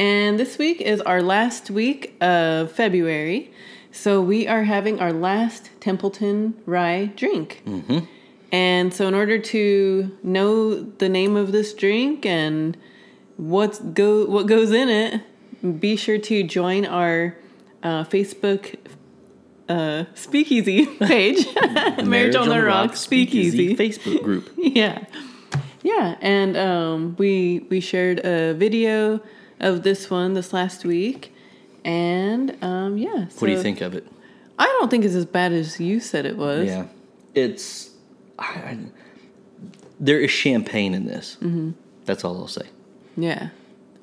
and this week is our last week of February. So we are having our last Templeton rye drink. Mm-hmm. And so, in order to know the name of this drink and what's go what goes in it, be sure to join our uh, Facebook uh, speakeasy page, Marriage, on the Rocks Speakeasy. Facebook group. yeah, yeah, and um, we we shared a video of this one this last week, and um, yeah. What do you think of it? I don't think it's as bad as you said it was. Yeah, it's I, I, there is champagne in this. Mm-hmm. That's all I'll say. Yeah.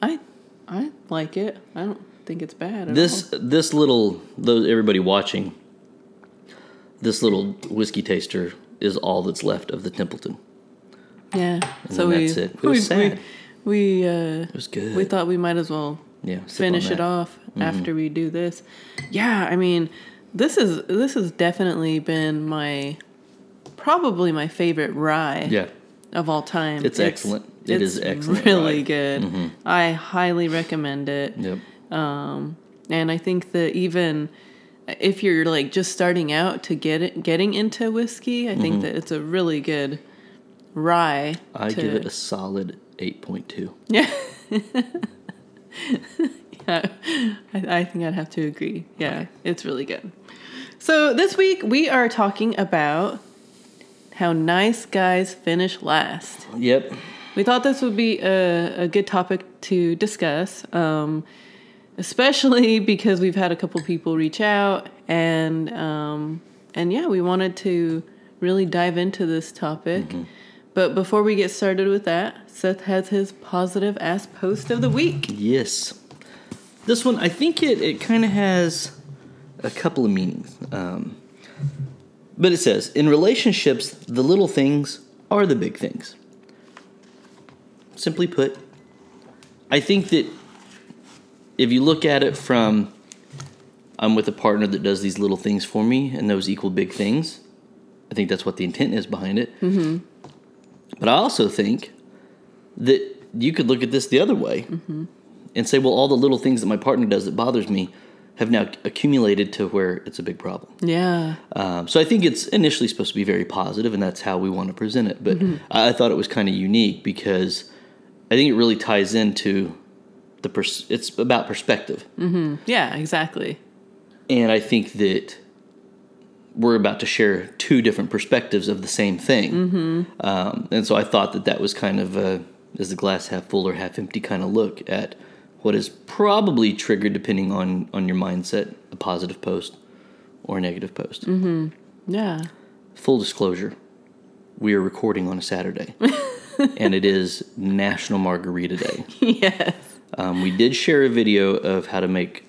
I I like it. I don't think it's bad. This this little those everybody watching. This little whiskey taster is all that's left of the Templeton. yeah. And so then we that's it. It we, sad. we we uh It was good. we thought we might as well yeah, finish it that. Mm-hmm. off after we do this. Yeah, I mean, this is this has definitely been my probably my favorite rye Yeah, of all time. It's excellent. It is excellent Really rye. good. Mm-hmm. I highly recommend it. yep. Um, and I think that even if you're like just starting out to get it, getting into whiskey, I think that it's a really good rye. Mm-hmm. I to- give it a solid eight point two. yeah. yeah, I, I think I'd have to agree. Yeah, it's really good. So this week we are talking about how nice guys finish last. Yep. We thought this would be a, a good topic to discuss, um, especially because we've had a couple people reach out and um, and yeah, we wanted to really dive into this topic. But before we get started with that, Seth has his positive ass post of the week. Yes. This one, I think it, it kind of has a couple of meanings. Um, but it says, in relationships, the little things are the big things. Simply put, I think that if you look at it from, I'm with a partner that does these little things for me and those equal big things, I think that's what the intent is behind it. Mm-hmm. But I also think that you could look at this the other way and say, well, all the little things that my partner does that bothers me have now accumulated to where it's a big problem. Yeah. Um, so I think it's initially supposed to be very positive, and that's how we want to present it. But I, I thought it was kind of unique because I think it really ties into the pers- it's about perspective, Yeah, exactly. and I think that we're about to share two different perspectives of the same thing. Mm-hmm. Um, and so I thought that that was kind of a, is the glass half full or half empty kind of look at what is probably triggered depending on on your mindset, a positive post or a negative post. Mm-hmm. Yeah. Full disclosure, we are recording on a Saturday, and it is National Margarita Day. yes. Um, we did share a video of how to make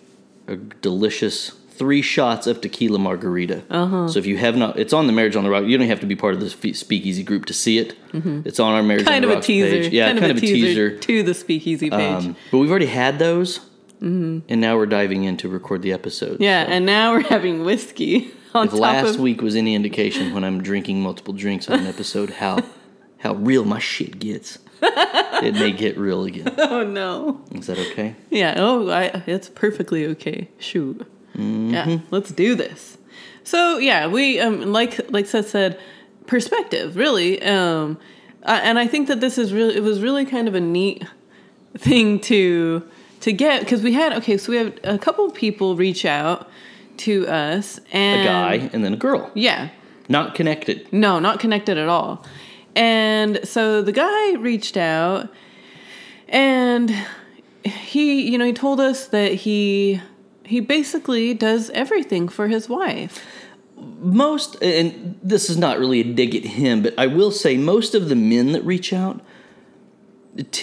a delicious three shots of tequila margarita. Uh-huh. So if you have not, it's on the Marriage on the Rock. You don't have to be part of the Speakeasy group to see it. It's on our Marriage Mm-hmm. Kind on of the a teaser. page. Yeah, kind, of a teaser. to the speakeasy page. Um, but we've already had those, and now we're diving in to record the episode. Mm-hmm. yeah, So and now we're having whiskey on if last of week was any indication when I'm drinking multiple drinks on an episode, how how real my shit gets, it may get real again. Oh no. Is that okay? Yeah. Oh, I, it's perfectly okay. Shoot. Mm-hmm. Yeah. Let's do this. So yeah, we um like like Seth said, perspective really. Um, uh, and I think that this is really it was really kind of a neat thing to to get because we had okay so we have a couple people reach out to us and A guy and then a girl, yeah not connected. no, not connected at all. And so the guy reached out and he, you know, he told us that he he basically does everything for his wife. most and this is not really a dig at him but i will say most of the men that reach out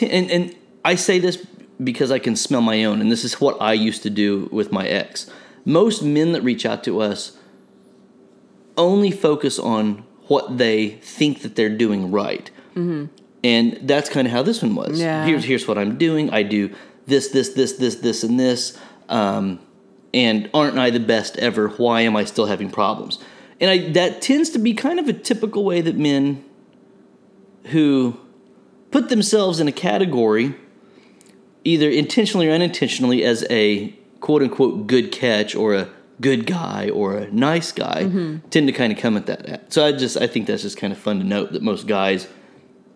and, and i say this because I can smell my own, and this is what I used to do with my ex. Most men that reach out to us only focus on what they think that they're doing right. And that's kind of how this one was. Yeah. Here's here's what I'm doing. I do this, this, this, this, this, and this. Um, and aren't I the best ever? Why am I still having problems? And I, that tends to be kind of a typical way that men who put themselves in a category, either intentionally or unintentionally, as a quote unquote good catch or a good guy or a nice guy, mm-hmm. tend to kind of come at that. So I just I think that's just kind of fun to note that most guys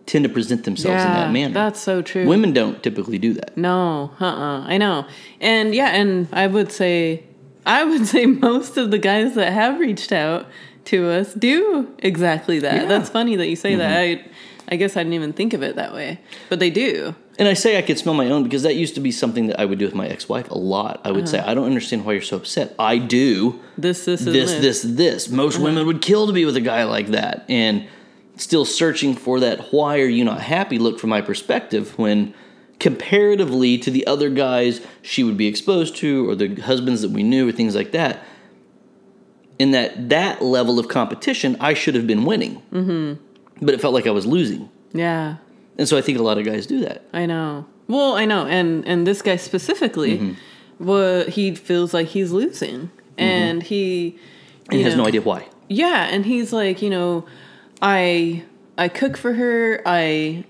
tend to present themselves in that manner. That's so true. Women don't typically do that. No, uh uh I know. And yeah, and I would say I would say most of the guys that have reached out to us do exactly that. Yeah. Mm-hmm. That's funny that you say that. I I guess I didn't even think of it that way. But they do. And I say I could smell my own because that used to be something that I would do with my ex-wife a lot. I would say, Uh-huh. I don't understand why you're so upset. I do. This this this, this. this, this. Most Uh-huh. women would kill to be with a guy like that. And still searching for that why are you not happy? look from my perspective when comparatively to the other guys she would be exposed to or the husbands that we knew or things like that in that that level of competition i should have been winning. Mm-hmm. but it felt like i was losing. Yeah. and so i think a lot of guys do that. I know. Well, I know, and and this guy specifically, Mm-hmm. what he feels like he's losing, and he and has know, no idea why. Yeah, and he's like, you know, I I cook for her. I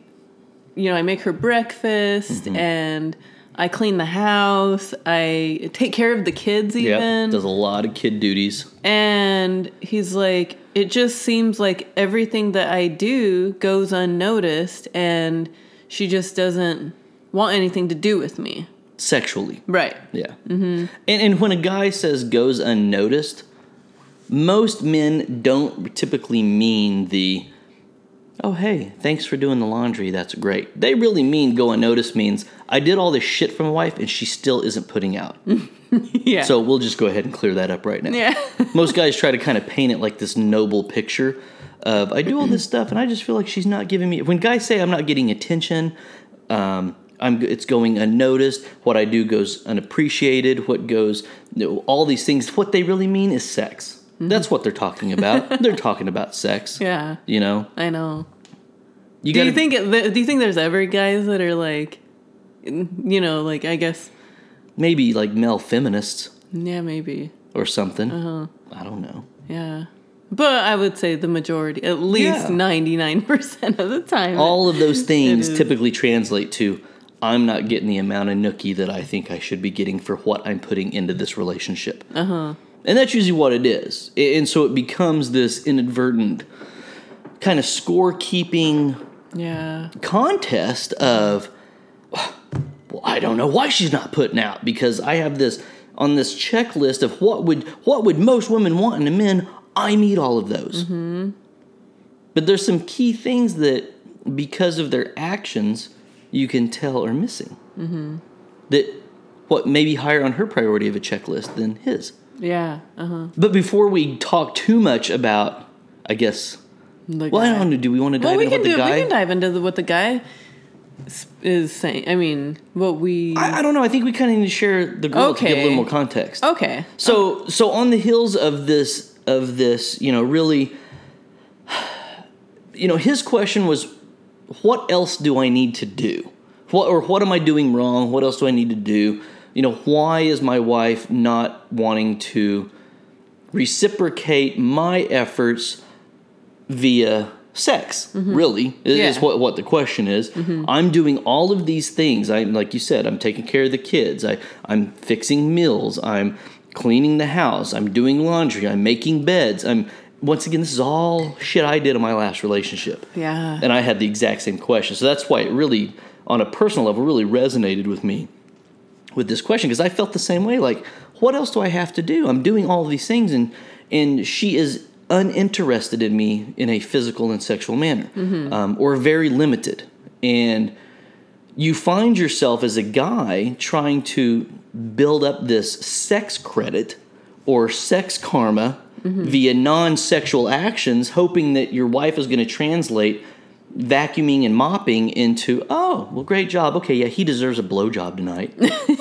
you know, I make her breakfast Mm-hmm. and I clean the house. I take care of the kids yeah even. does a lot of kid duties and he's like it just seems like everything that I do goes unnoticed and she just doesn't want anything to do with me. sexually Right. Yeah. Mm-hmm. And, and when a guy says goes unnoticed, most men don't typically mean the, oh, hey, thanks for doing the laundry. That's great. They really mean go unnoticed means I did all this shit for my wife and she still isn't putting out. Yeah. So we'll just go ahead and clear that up right now. yeah. Most guys try to kind of paint it like this noble picture of I do all this stuff and I just feel like she's not giving me. When guys say I'm not getting attention, um, I'm it's going unnoticed. What I do goes unappreciated. What goes all these things. What they really mean is sex. That's what they're talking about. they're talking about sex. yeah. You know. I know. You do gotta, you think it- do you think there's ever guys that are like you know, like I guess maybe like male feminists yeah, maybe. or something? Uh-huh. I don't know. Yeah. But I would say the majority, at least 99% of the time. all of those things typically translate to I'm not getting the amount of nookie that I think I should be getting for what I'm putting into this relationship. Uh-huh. And that's usually what it is. And so it becomes this inadvertent kind of scorekeeping yeah. contest of well, I don't know why she's not putting out because I have this on this checklist of what would what would most women want in a man. I meet all of those. Mm-hmm. But there's some key things that, because of their actions, you can tell are missing. Mm-hmm. That what may be higher on her priority of a checklist than his. Yeah. Uh-huh. But before we talk too much about, I guess, The well, I don't know. Do we want to dive Well, into what the do. guy? We can dive into the, what the guy is saying. I mean, what we. I, I don't know. I think we kind of need to share the girl to give a little more context. okay. So so on the heels of this of this, you know, really you know, his question was what else do I need to do? What or what am I doing wrong? What else do I need to do? You know, why is my wife not wanting to reciprocate my efforts via sex really is Yeah. Mm-hmm. what, what the question is. I'm doing all of these things. I like you said i'm taking care of the kids. I, i'm fixing meals. I'm cleaning the house. I'm doing laundry. I'm making beds. I'm once again this is all shit i did in my last relationship. Yeah. and i had the exact same question. So that's why it really on a personal level really resonated with me with this question because I felt the same way. Like, what else do I have to do? I'm doing all these things, and and she is uninterested in me in a physical and sexual manner, um, or very limited. And you find yourself as a guy trying to build up this sex credit or sex karma via non-sexual actions, hoping that your wife is going to translate vacuuming and mopping into oh well great job okay yeah he deserves a blowjob tonight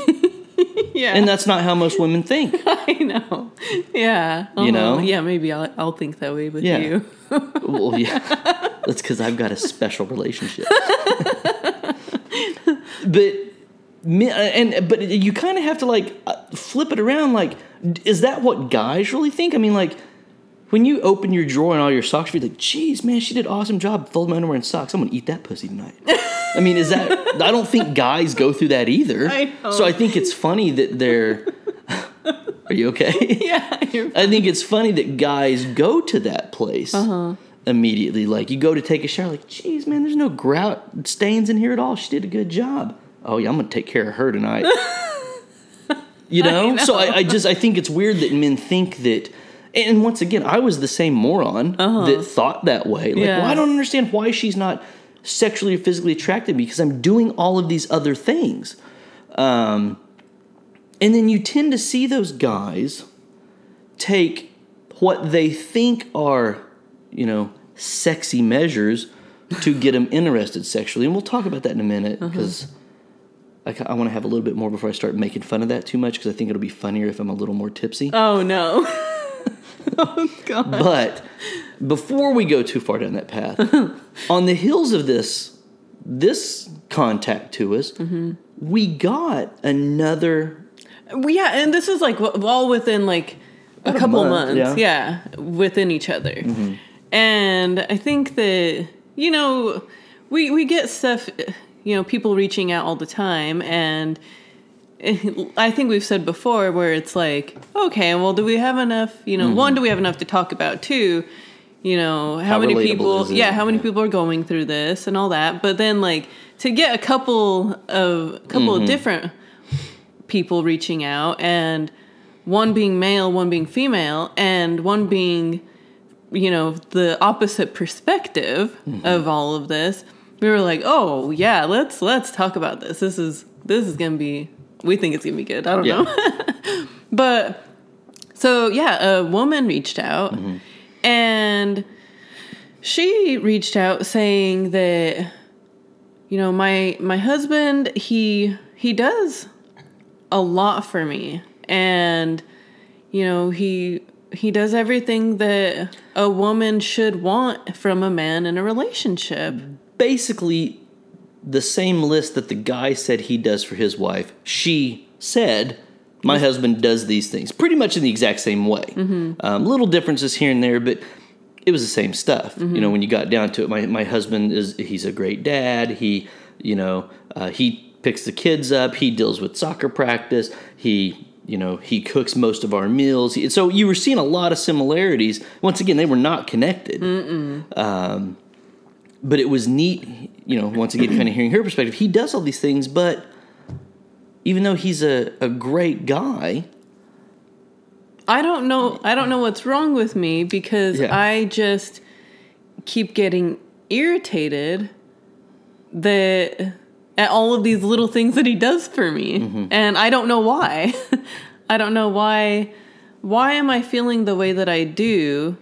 Yeah. and that's not how most women think I know. Yeah. You know? Uh-huh. Yeah, maybe I'll, I'll think that way with Yeah. you. well yeah that's because i've got a special relationship but me- and but you kind of have to like uh, flip it around like is that what guys really think i mean like when you open your drawer and all your socks you're like geez man she did an awesome job folding my underwear and socks i'm gonna eat that pussy tonight i mean is that i don't think guys go through that either I know. so i think it's funny that they're are you okay yeah. You're, I think it's funny that guys go to that place Uh-huh. immediately. Like you go to take a shower, like, geez, man, there's no grout stains in here at all. She did a good job. Oh yeah, I'm gonna take care of her tonight. you know? So I, I just I think it's weird that men think that. And once again, I was the same moron that thought that way. Like, Uh-huh. Yeah. well, I don't understand why she's not sexually or physically attracted because I'm doing all of these other things. Um, and then you tend to see those guys take what they think are, you know, sexy measures to get them interested sexually. And we'll talk about that in a minute because I, I want to have a little bit more before I start making fun of that too much because I think it'll be funnier if I'm a little more tipsy. oh, no. oh, God. But before we go too far down that path, on the heels of this this contact to us, mm-hmm. we got another yeah, and this is like all within like a About a couple month, months, yeah. yeah. within each other. Mm-hmm. And I think that you know, we we get stuff, you know, people reaching out all the time, and I think we've said before where it's like, okay, well, do we have enough? You know, one, do we have enough to talk about? Two, you know, how, How many people? Yeah, how many people are going through this and all that? But then like to get a couple of a couple Mm-hmm. of different people reaching out and one being male, one being female, and one being, you know, the opposite perspective Mm-hmm. of all of this. We were like, oh yeah, let's let's talk about this. This is this is gonna be we think it's gonna be good. I don't Yeah. know. but so yeah, a woman reached out mm-hmm. and she reached out saying that you know my my husband he he does a lot for me and you know he he does everything that a woman should want from a man in a relationship basically the same list that the guy said he does for his wife. She said, "My husband does these things," pretty much in the exact same way. Um, little differences here and there, but it was the same stuff. You know, when you got down to it, my my husband is he's a great dad. He, you know, uh, he picks the kids up. He deals with soccer practice. He you know he cooks most of our meals so you were seeing a lot of similarities once again they were not connected Um, but it was neat, you know, once again, kind of hearing her perspective. He does all these things, but even though he's a, a great guy, I don't know. I don't know what's wrong with me because Yeah. I just keep getting irritated that at all of these little things that he does for me, Mm-hmm. and I don't know why. I don't know why. Why am I feeling the way that I do?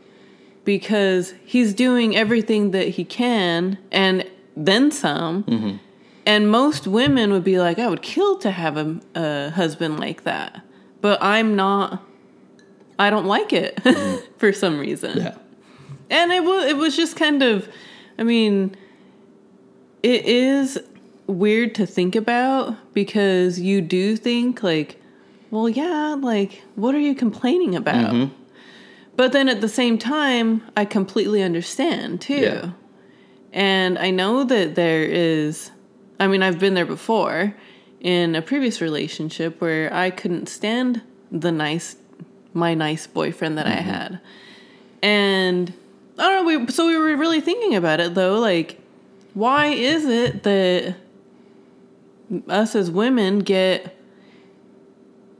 Because he's doing everything that he can and then some. Mm-hmm. And most women would be like, I would kill to have a, a husband like that. But I'm not, I don't like it for some reason. yeah, And it was, it was just kind of, I mean, it is weird to think about because you do think, like, well, yeah, like, what are you complaining about? But then at the same time, I completely understand too. Yeah. And I know that there is, I mean, I've been there before in a previous relationship where I couldn't stand the nice, my nice boyfriend that I mm-hmm. had. And I don't know, we, so we were really thinking about it though. Like, why is it that us as women get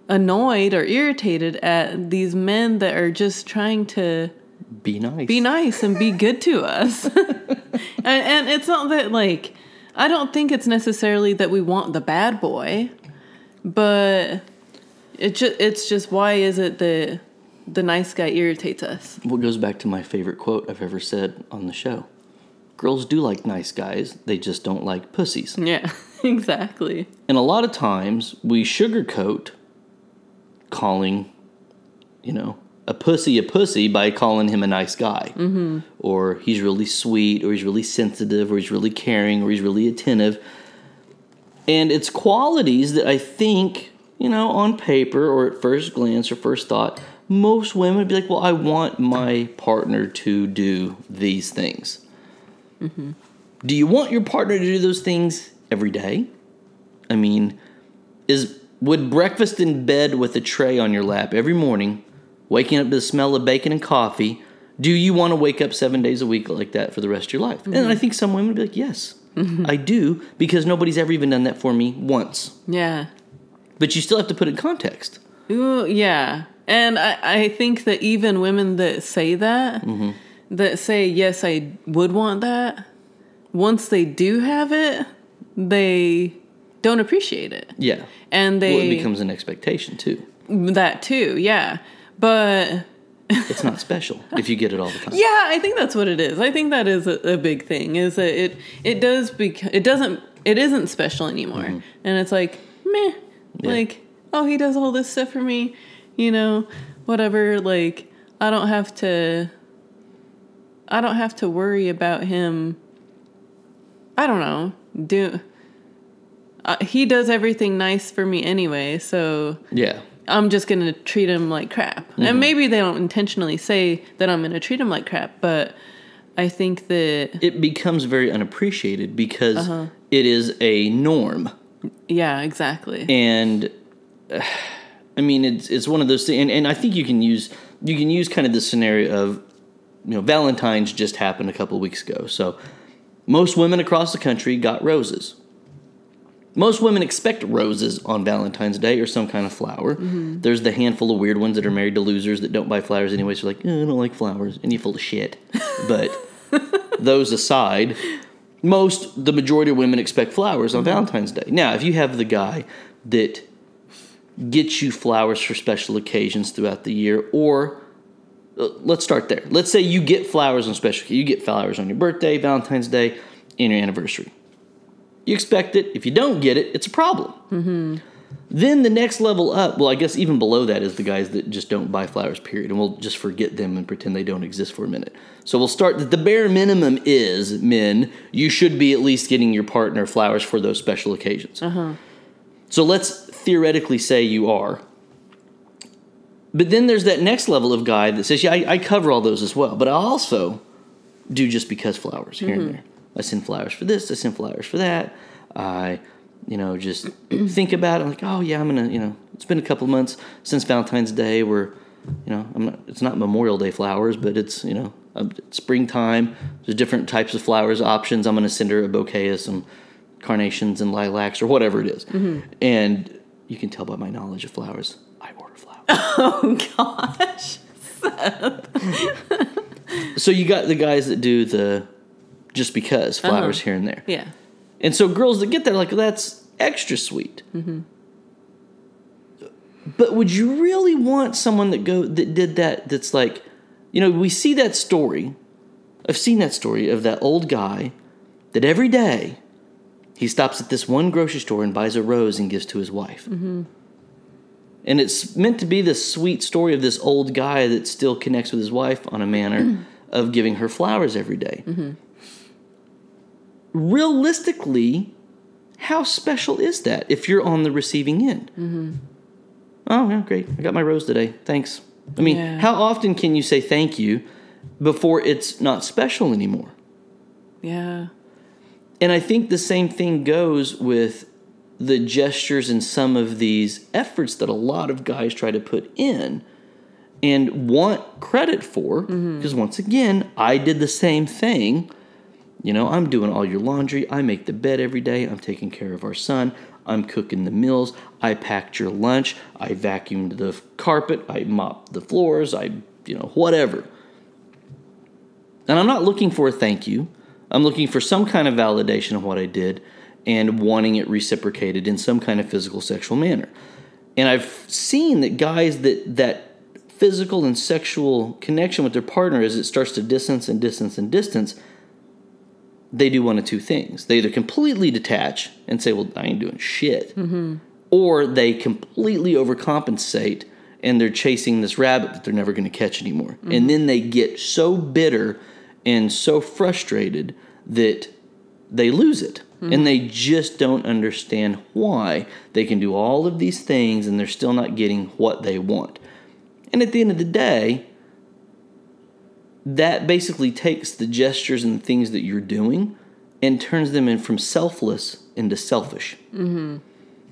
annoyed or irritated at these men that are just trying to be nice. be nice and be good to us. and, and it's not that like I don't think it's necessarily that we want the bad boy, but it just it's just why is it that the nice guy irritates us? What goes back to my favorite quote I've ever said on the show girls do like nice guys, they just don't like pussies. Yeah, exactly. And a lot of times we sugarcoat calling, you know, a pussy a pussy by calling him a nice guy. Mm-hmm. Or he's really sweet, or he's really sensitive, or he's really caring, or he's really attentive. And it's qualities that I think, you know, on paper or at first glance or first thought, most women would be like, well, I want my partner to do these things. Mm-hmm. Do you want your partner to do those things every day? I mean, is would breakfast in bed with a tray on your lap every morning, waking up to the smell of bacon and coffee, do you want to wake up seven days a week like that for the rest of your life? Mm-hmm. And I think some women would be like, yes, mm-hmm. I do, because nobody's ever even done that for me once. Yeah. But you still have to put it in context. Ooh, yeah. And I, I think that even women that say that, Mm-hmm. that say, yes, I would want that, once they do have it, they don't appreciate it. Yeah. And they. Well, it becomes an expectation too. that too, yeah. But It's not special if you get it all the time. yeah, I think that's what it is. I think that is a, a big thing. Is that it? It does bec- It doesn't. It isn't special anymore. And it's like meh. Mm-hmm. Yeah. Like oh, he does all this stuff for me. You know, whatever. Like I don't have to. I don't have to worry about him. I don't know. Do. Uh, he does everything nice for me anyway, so Yeah. I'm just gonna treat him like crap. Mm-hmm. And maybe they don't intentionally say that I'm gonna treat him like crap, but I think that It becomes very unappreciated because Uh-huh. it is a norm. yeah, exactly. and uh, I mean it's it's one of those things, and, and I think you can use you can use kind of the scenario of you know Valentine's just happened a couple weeks ago, so most women across the country got roses. Most women expect roses on Valentine's Day or some kind of flower. There's the handful of weird ones that are married to losers that don't buy flowers anyway. So like, "Eh, I don't like flowers, and you're full of shit. But those aside, most the majority of women expect flowers on Valentine's Day. Now, if you have the guy that gets you flowers for special occasions throughout the year, or uh, let's start there. Let's say you get flowers on special. You get flowers on your birthday, Valentine's Day, and your anniversary. You expect it. If you don't get it, it's a problem. Mm-hmm. Then the next level up, well, I guess even below that is the guys that just don't buy flowers, period. And we'll just forget them and pretend they don't exist for a minute. So we'll start that the bare minimum is, men, you should be at least getting your partner flowers for those special occasions. So let's theoretically say you are. But then there's that next level of guy that says, yeah, I, I cover all those as well. But I also do just because flowers here and there. I send flowers for this, I send flowers for that. I, you know, just think about it like, oh yeah, I'm gonna, you know, it's been a couple months since Valentine's Day. Where, you know, I'm not. It's not Memorial Day flowers, but it's you know, springtime. There's different types of flowers options. I'm gonna send her a bouquet of some carnations and lilacs or whatever it is. Mm-hmm. And you can tell by my knowledge of flowers, I order flowers. oh gosh. so you got the guys that do the just because flowers uh-huh. here and there. Yeah. And so girls that get there, like, that's extra sweet. Mm-hmm. But would you really want someone that go that did that? That's like, you know, we see that story. I've seen that story of that old guy that every day he stops at this one grocery store and buys a rose and gives to his wife. Mm-hmm. And it's meant to be this sweet story of this old guy that still connects with his wife on a manner of giving her flowers every day mm-hmm. Realistically, how special is that if you're on the receiving end? Mm-hmm. Oh, yeah, great. I got my rose today. Thanks. I mean, Yeah. how often can you say thank you before it's not special anymore? Yeah. And I think the same thing goes with the gestures and some of these efforts that a lot of guys try to put in and want credit for. Because once again, I did the same thing. You know, I'm doing all your laundry. I make the bed every day. I'm taking care of our son. I'm cooking the meals. I packed your lunch. I vacuumed the carpet. I mopped the floors. I, you know, whatever. And I'm not looking for a thank you. I'm looking for some kind of validation of what I did and wanting it reciprocated in some kind of physical sexual manner. And I've seen that guys that that physical and sexual connection with their partner as it starts to distance and distance and distance they do one of two things. They either completely detach and say, "Well, I ain't doing shit," or they completely overcompensate and they're chasing this rabbit that they're never going to catch anymore. And then they get so bitter and so frustrated that they lose it. And they just don't understand why they can do all of these things and they're still not getting what they want. And at the end of the day, that basically takes the gestures and the things that you're doing and turns them in from selfless into selfish. Mm-hmm.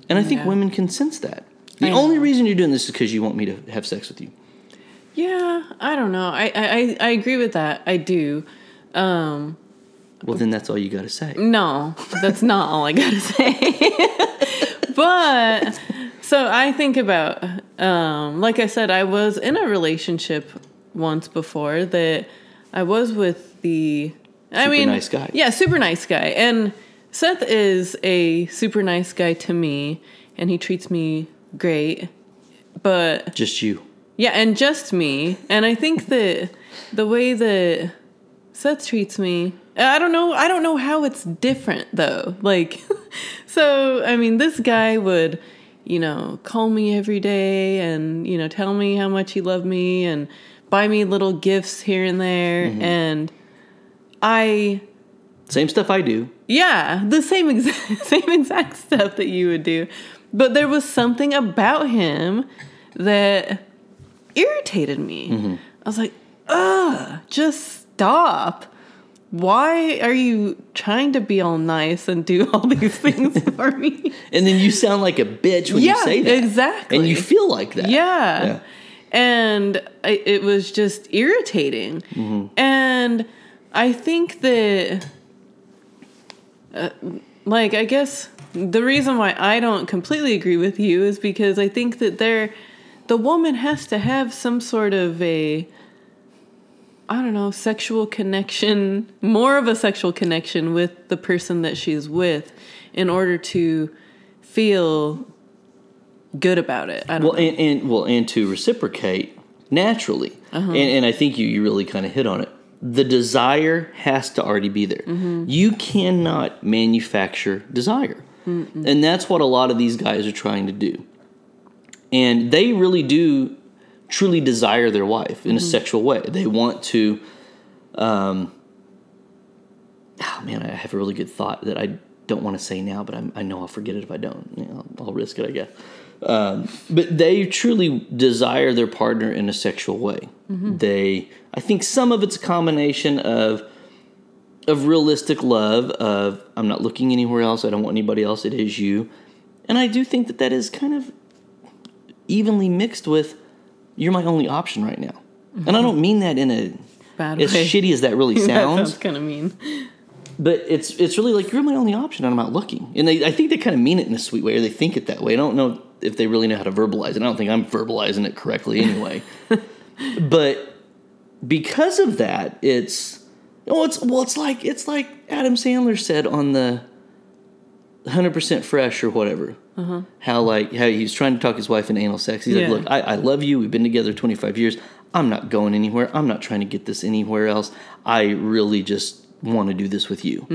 And I think Yeah. women can sense that. The I only know. reason you're doing this is because you want me to have sex with you. Yeah, I don't know. I I, I- agree with that. I do. Um, Well, then that's all you got to say. no, that's not all I gotta say. but so I think about, um, like I said, I was in a relationship once before that I was with the. I Super mean, nice guy. Yeah, super nice guy, and Seth is a super nice guy to me, and he treats me great. But Just you. yeah, and just me. And I think that the way that Seth treats me, I don't know, I don't know how it's different though. Like so I mean this guy would, you know, call me every day and, you know, tell me how much he loved me and buy me little gifts here and there mm-hmm. and I Same stuff I do. yeah, the same exact same exact stuff that you would do. But there was something about him that irritated me. Mm-hmm. I was like, ugh, just stop. Why are you trying to be all nice and do all these things for me? And then you sound like a bitch when you say that. exactly. And you feel like that. Yeah. Yeah. And I, it was just irritating. And I think that, uh, like, I guess the reason why I don't completely agree with you is because I think that there, the woman has to have some sort of a, I don't know, sexual connection, more of a sexual connection with the person that she's with in order to feel good about it. I don't Well, know. and, and well, and to reciprocate naturally, Uh-huh. and, and I think you you really kind of hit on it. The desire has to already be there. Mm-hmm. You cannot manufacture desire, and that's what a lot of these guys are trying to do. And they really do truly desire their wife Mm-hmm. in a sexual way. They want to. Um, oh man, I have a really good thought that I don't want to say now, but I'm, I know I'll forget it if I don't. You know, I'll risk it, I guess. Um, but they truly desire their partner in a sexual way. They, I think, some of it's a combination of of realistic love. Of I'm not looking anywhere else. I don't want anybody else. It is you, and I do think that that is kind of evenly mixed with you're my only option right now. And I don't mean that in a Bad as way. shitty as that really that sounds sounds kind of mean. but it's it's really like you're my only option and I'm not looking. And they I think they kind of mean it in a sweet way or they think it that way. I don't know if they really know how to verbalize it. I don't think I'm verbalizing it correctly anyway. but because of that, it's oh it's well it's like it's like Adam Sandler said on the 100% fresh or whatever. How like how he's trying to talk his wife into anal sex. He's Yeah. like, look, I, I love you. We've been together 25 years. I'm not going anywhere. I'm not trying to get this anywhere else. I really just want to do this with you.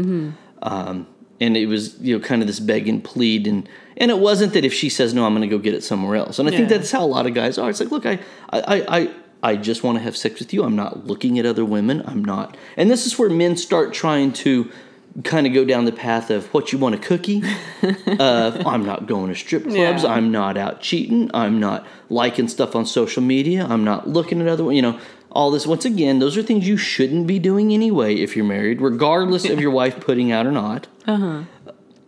Um, and it was you know kind of this beg and plead and and it wasn't that if she says no, I'm going to go get it somewhere else. And I think that's how a lot of guys are. It's like, look, I I I. I I just want to have sex with you. I'm not looking at other women. I'm not. And this is where men start trying to kind of go down the path of what you want a cookie. uh, I'm not going to strip clubs. Yeah. I'm not out cheating. I'm not liking stuff on social media. I'm not looking at other, you know, all this. Once again, those are things you shouldn't be doing anyway if you're married, regardless of your wife putting out or not. Uh-huh.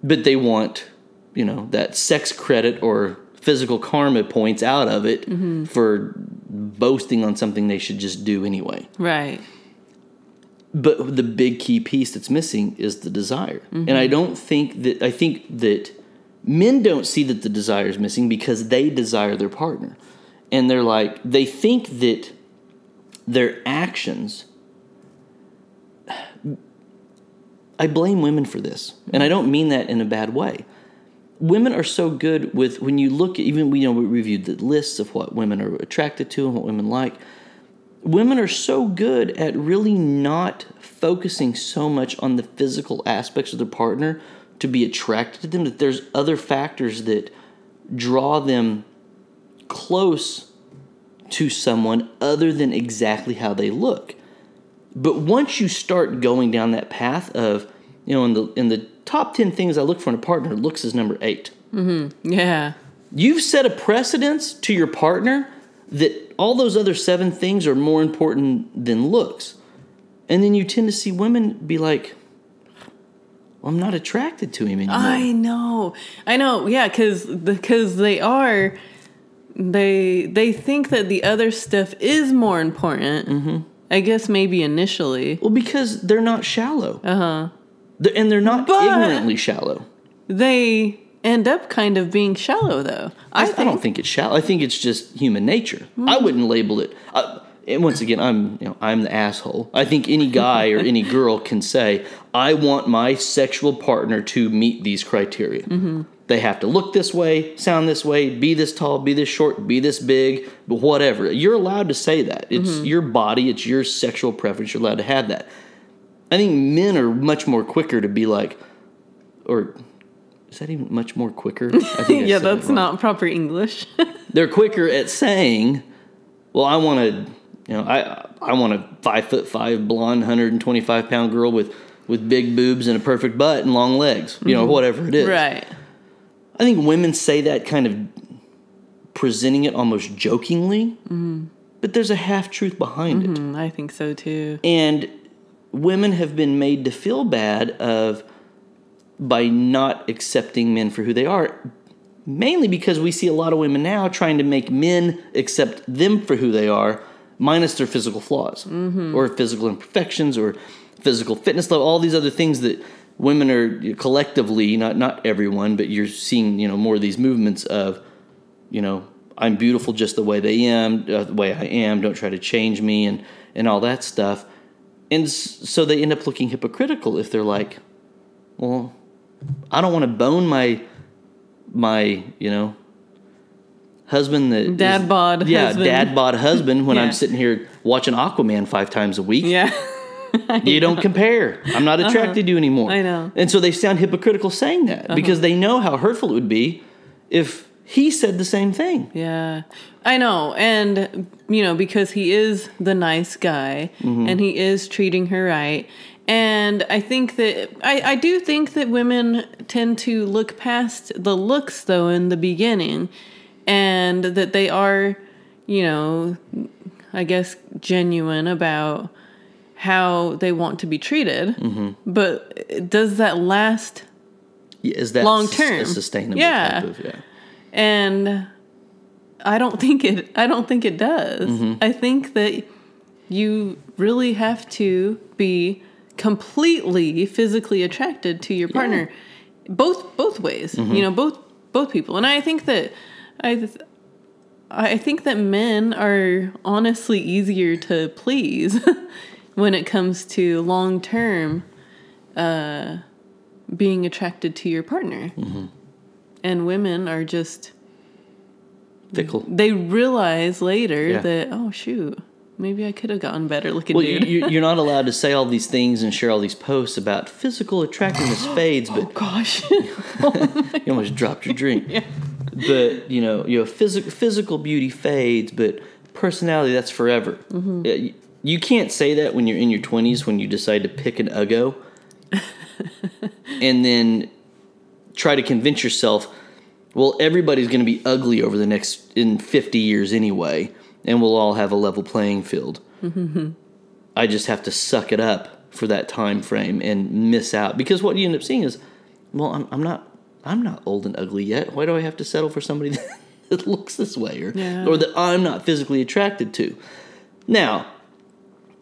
But they want, you know, that sex credit or physical karma points out of it mm-hmm. for boasting on something they should just do anyway. Right. But the big key piece that's missing is the desire. And I mm-hmm. don't think that I think that men don't see that the desire is missing because they desire their partner. And they're like they think that their actions I blame women for this. And I don't mean that in a bad way. Women are so good with when you look at even we you know we reviewed the lists of what women are attracted to and what women like women are so good at really not focusing so much on the physical aspects of their partner to be attracted to them that there's other factors that draw them close to someone other than exactly how they look. But once you start going down that path of, you know, in the in the top 10 things I look for in a partner, looks is number 8. Yeah. You've set a precedence to your partner that all those other seven things are more important than looks. And then you tend to see women be like, well, I'm not attracted to him anymore. I know. I know. Yeah, cuz because they are they they think that the other stuff is more important. Mm-hmm. I guess maybe initially. well, because they're not shallow. Uh-huh. They're- and they're not But- ignorantly shallow. They end up kind of being shallow though. I, I, think. I don't think it's shallow. I think it's just human nature. I wouldn't label it. Uh, and once again, I'm you know I'm the asshole. I think any guy or any girl can say, "I want my sexual partner to meet these criteria." They have to look this way, sound this way, be this tall, be this short, be this big, but whatever. You're allowed to say that. It's your body. It's your sexual preference. You're allowed to have that. I think men are much more quicker to be like, or is that even much more quicker? I think yeah, that's not proper English. they're quicker at saying, "Well, I want to, you know, I I want a five foot five blonde, hundred and twenty five pound girl with with big boobs and a perfect butt and long legs, you know, whatever it is." right. I think women say that kind of presenting it almost jokingly, but there's a half truth behind it, Mm, I think so too. and women have been made to feel bad of by not accepting men for who they are mainly because we see a lot of women now trying to make men accept them for who they are minus their physical flaws or physical imperfections or physical fitness level all these other things that women are collectively not not everyone but you're seeing you know more of these movements of you know i'm beautiful just the way they am uh, the way i am don't try to change me and and all that stuff and so they end up looking hypocritical if they're like well i don't want to bone my my you know husband that Dad is- bod yeah husband. dad bod husband when Yeah. i'm sitting here watching aquaman five times a week Yeah. you don't compare. I'm not attracted to you anymore. Uh-huh. I know. And so they sound hypocritical saying that because they know how hurtful it would be if he said the same thing. Yeah, I know. And, you know, because he is the nice guy Mm-hmm. and he is treating her right. And I think that, I, I do think that women tend to look past the looks, though, in the beginning, and that they are, you know, I guess genuine about how they want to be treated. Mm-hmm. But does that last Yeah, Is that Long term. sustainable Yeah. type of yeah. And I don't think it I don't think it does. Mm-hmm. I think that you really have to be completely physically attracted to your partner both both ways. Mm-hmm. You know, both both people. And I think that I I think that men are honestly easier to please when it comes to long term uh, being attracted to your partner. Mm-hmm. And women are just Fickle. they realize later Yeah. that oh shoot maybe i could have gotten better looking Well, dude you- you're not allowed to say all these things and share all these posts about physical attractiveness fades, but oh gosh you almost dropped your drink. Yeah. But you know, you know, physical physical beauty fades, but personality that's forever. Mm-hmm. You, you can't say that when you're in your 20s when you decide to pick an uggo, and then try to convince yourself, well, everybody's going to be ugly over the next in 50 years anyway, and we'll all have a level playing field. Mm-hmm. I just have to suck it up for that time frame and miss out because what you end up seeing is, well, I'm, I'm not I'm not old and ugly yet. Why do I have to settle for somebody that, that looks this way or Yeah. or that I'm not physically attracted to? Now,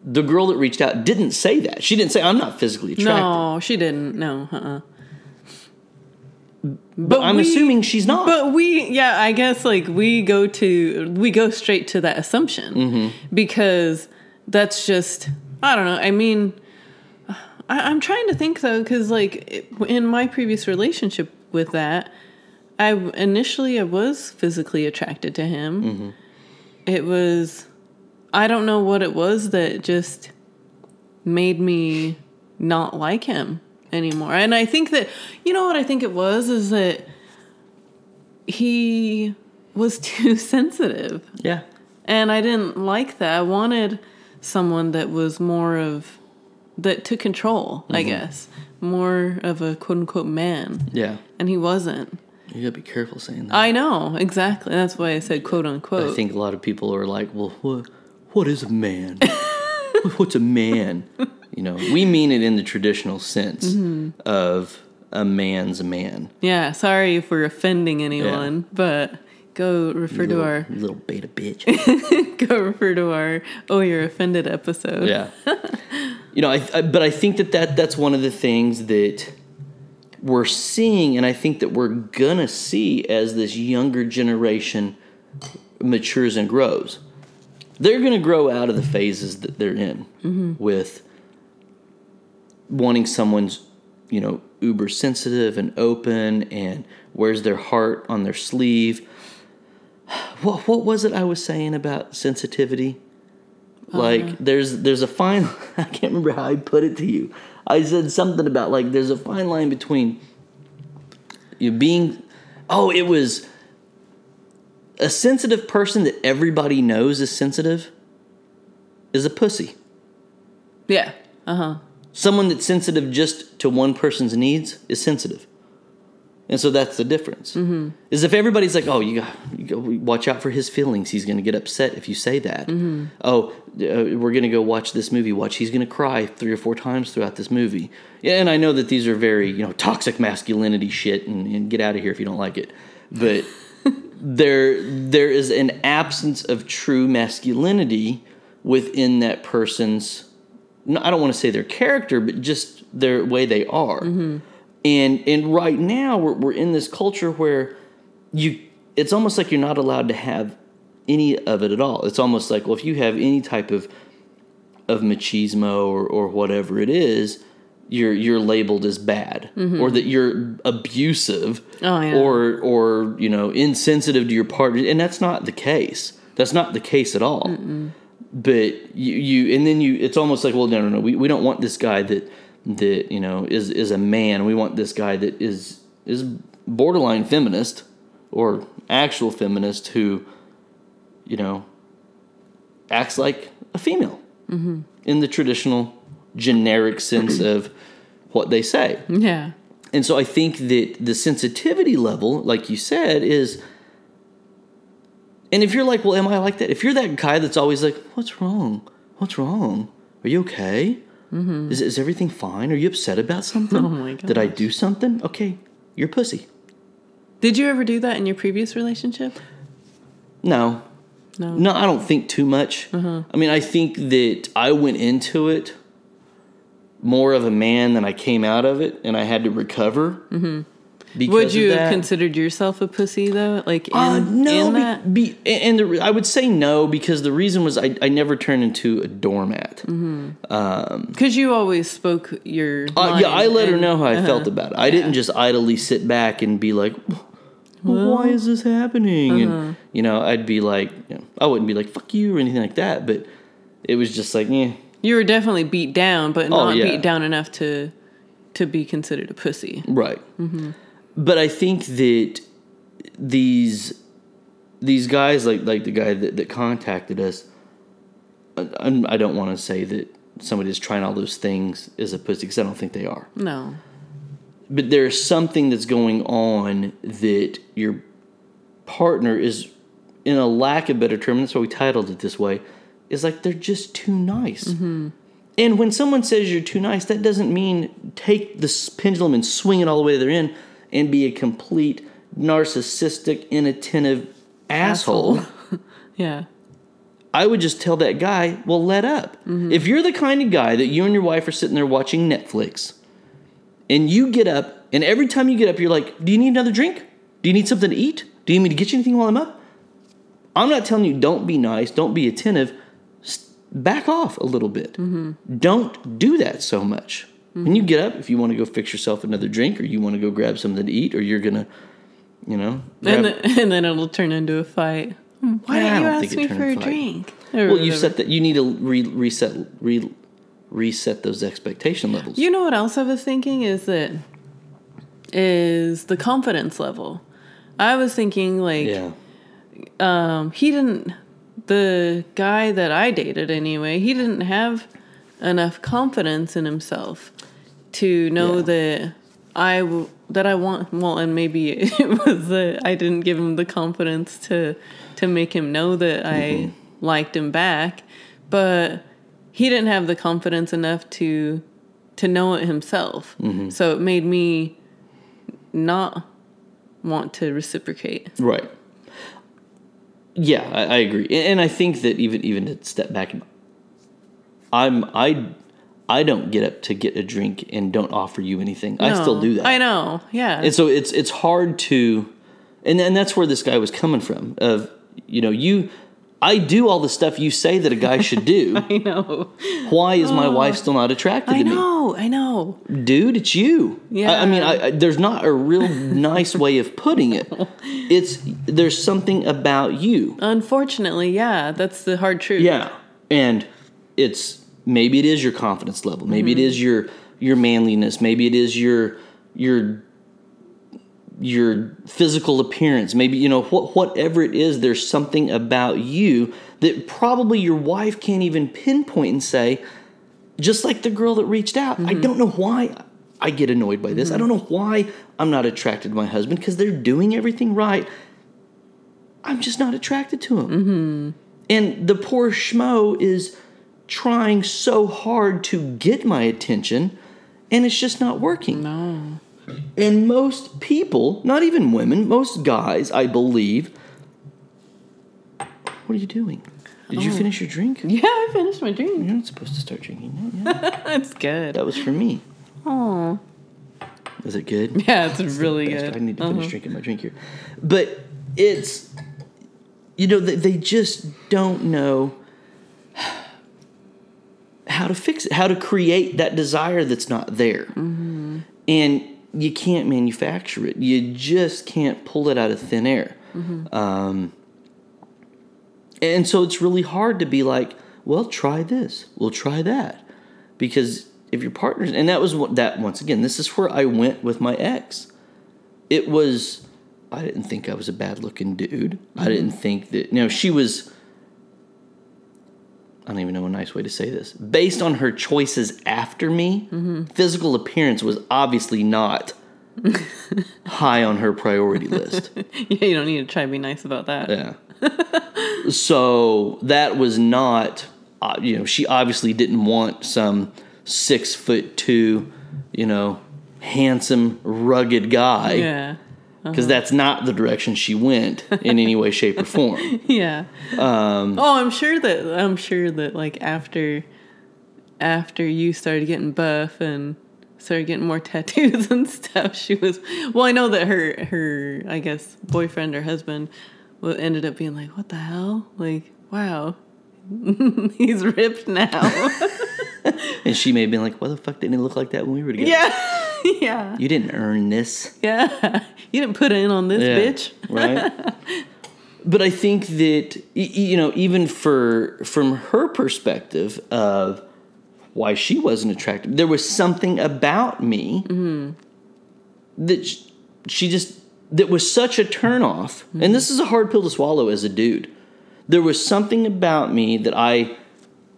the girl that reached out didn't say that. She didn't say I'm not physically attracted. no she didn't no uh-uh but I'm we- assuming she's not. but we yeah i guess like we go to we go straight to that assumption Mm-hmm. because that's just i don't know i mean I, i'm trying to think though because like in my previous relationship with that i initially i was physically attracted to him Mm-hmm. it was I don't know what it was that just made me not like him anymore. And I think that you know what I think it was is that he was too sensitive. Yeah. And I didn't like that. I wanted someone that was more of that took control, I mm-hmm. guess. More of a quote unquote man. Yeah. And he wasn't. You gotta be careful saying that. I know, exactly. That's why I said quote unquote. I think a lot of people are like, well, what, what is a man? What's a man? You know, we mean it in the traditional sense mm-hmm. of a man's a man. yeah, sorry if we're offending anyone, but go refer to our little beta bitch. go refer to our oh you're offended episode. yeah. You know, I, I but I think that, that that's one of the things that we're seeing, and I think that we're gonna see as this younger generation matures and grows. They're gonna grow out of the phases that they're in mm-hmm. with wanting someone's, you know, uber sensitive and open and wears their heart on their sleeve. What what was it I was saying about sensitivity? Like there's there's a fine I can't remember how I put it to you. I said something about like there's a fine line between you being oh it was a sensitive person that everybody knows is sensitive is a pussy. Yeah. Uh-huh. Someone that's sensitive just to one person's needs is sensitive. And so that's the difference. Mm-hmm. Is if everybody's like, "Oh, you got, you got watch out for his feelings. He's going to get upset if you say that." Oh, uh, we're going to go watch this movie. Watch, he's going to cry three or four times throughout this movie. Yeah, and I know that these are very, you know, toxic masculinity shit, and, and get out of here if you don't like it. But there, there is an absence of true masculinity within that person's I don't want to say their character, but just their way they are. Mm-hmm. And and right now we're we're in this culture where you it's almost like you're not allowed to have any of it at all. It's almost like well if you have any type of of machismo or, or whatever it is, you're you're labeled as bad mm-hmm. or that you're abusive Oh, yeah. or or you know insensitive to your partner and that's not the case. That's not the case at all but you, you and then you it's almost like well no no no we, we don't want this guy that that you know is is a man we want this guy that is is borderline feminist or actual feminist who you know acts like a female mm-hmm. in the traditional generic sense of what they say Yeah. and so I think that the sensitivity level, like you said, is. And if you're like, well, am I like that? If you're that guy that's always like, what's wrong? What's wrong? Are you okay? Mm-hmm. Is, is everything fine? Are you upset about something? Oh my Did I do something? Okay, you're pussy. Did you ever do that in your previous relationship? No, No. no, I don't think too much. Uh-huh. I mean, I think that I went into it more of a man than I came out of it, and I had to recover. Mm-hmm. Would you have considered yourself a pussy though? Like in, Uh, no, in be- that? Be, and the, I would say no because the reason was I, I never turned into a doormat. Because you always spoke your. Uh, yeah, I let her know how I uh-huh. felt about it. I didn't just idly sit back and be like, well, "Why is this happening?" Uh-huh. And you know, I'd be like, you know, I wouldn't be like "fuck you" or anything like that, but it was just like, yeah, You were definitely beat down, but Oh, not yeah. beat down enough to to be considered a pussy. Right. But I think that these these guys, like like the guy that, that contacted us, I, I'm- don't want to say that somebody is trying all those things is a pussy because I don't think they are. No. But there's something that's going on that your partner is, in a lack of better term, that's why we titled it this way, is like they're just too nice. Mm-hmm. And when someone says you're too nice, that doesn't mean take this pendulum and swing it all the way to their end and be a complete narcissistic, inattentive asshole. Yeah. I would just tell that guy, well, let up. Mm-hmm. If you're the kind of guy that you and your wife are sitting there watching Netflix and you get up, and every time you get up, you're like, do you need another drink? Do you need something to eat? Do you need me to get you anything while I'm up? I'm not telling you don't be nice, don't be attentive. Back off a little bit. Mm-hmm. Don't do that so much. When you get up, if you want to go fix yourself another drink or you want to go grab something to eat or you're going to, you know, grab, And, then, and then it'll turn into a fight. Why Yeah, I didn't you don't ask me for a fight. drink? Well, you set that. You need to re- reset re- reset those expectation levels. You know what else I was thinking is that is the confidence level. I was thinking like yeah. um he didn't the guy that I dated anyway, he didn't have enough confidence in himself to know Yeah. that I w- that I want well and maybe it was that I didn't give him the confidence to to make him know that I mm-hmm. liked him back, but he didn't have the confidence enough to to know it himself. Mm-hmm. So it made me not want to reciprocate. Right. Yeah, I, I agree, and, and I think that even even to step back, I'm I I don't get up to get a drink and don't offer you anything. I still do that. I know. Yeah. And so it's it's hard to, and and that's where this guy was coming from. Of you know you, I do all the stuff you say that a guy should do. I know. Why is my wife oh. still not attracted I to me? I know. I know. dude, it's you. Yeah. I, I mean, I, I, there's not a real nice way of putting it. It's there's something about you. Unfortunately, yeah, that's the hard truth. Yeah, and it's maybe it is your confidence level. Maybe it mm-hmm. is your your manliness. Maybe it is your your your physical appearance. Maybe you know what whatever it is. There's something about you that probably your wife can't even pinpoint and say. Just like the girl that reached out, I mm-hmm. don't know why I get annoyed by this. I mm-hmm. don't know why I'm not attracted to my husband because they're doing everything right. I'm just not attracted to him. And the poor schmo is trying so hard to get my attention, and it's just not working. No. And most people, not even women, most guys, I believe. What are you doing? Did you finish your drink? Yeah, I finished my drink. You're not supposed to start drinking that. Yeah. That's good. that was for me. Oh. Is it good? Yeah, it's really good. I need to finish Uh-huh. drinking my drink here. But it's, you know, they, they just don't know how to fix it, how to create that desire that's not there. Mm-hmm. And you can't manufacture it. You just can't pull it out of thin air. Mm-hmm. Um, and so it's really hard to be like, well, try this. We'll try that. Because if your partner's, and that was what that, once again, this is where I went with my ex. It was, I didn't think I was a bad looking dude. I didn't think that, you know, she was, I don't even know a nice way to say this. Based on her choices after me, physical appearance was obviously not high on her priority list. Yeah, you don't need to try to be nice about that. Yeah. so that was not, uh, you know, she obviously didn't want some six foot two, you know, handsome, rugged guy. Yeah. Because that's not the direction she went in any way, shape, or form. Yeah. Um, oh, I'm sure that I'm sure that like after after you started getting buff and started getting more tattoos and stuff, she was well. I know that her her I guess boyfriend or husband ended up being like, "What the hell? Like, wow, he's ripped now." and she may have been like, why the fuck didn't he look like that when we were together? yeah, yeah, You didn't earn this. yeah. You didn't put in on this bitch. right? but I think that you know, even for from her perspective of why she wasn't attractive, there was something about me mm-hmm. that sh- she just that was such a turnoff. Mm-hmm. And this is a hard pill to swallow as a dude. There was something about me that I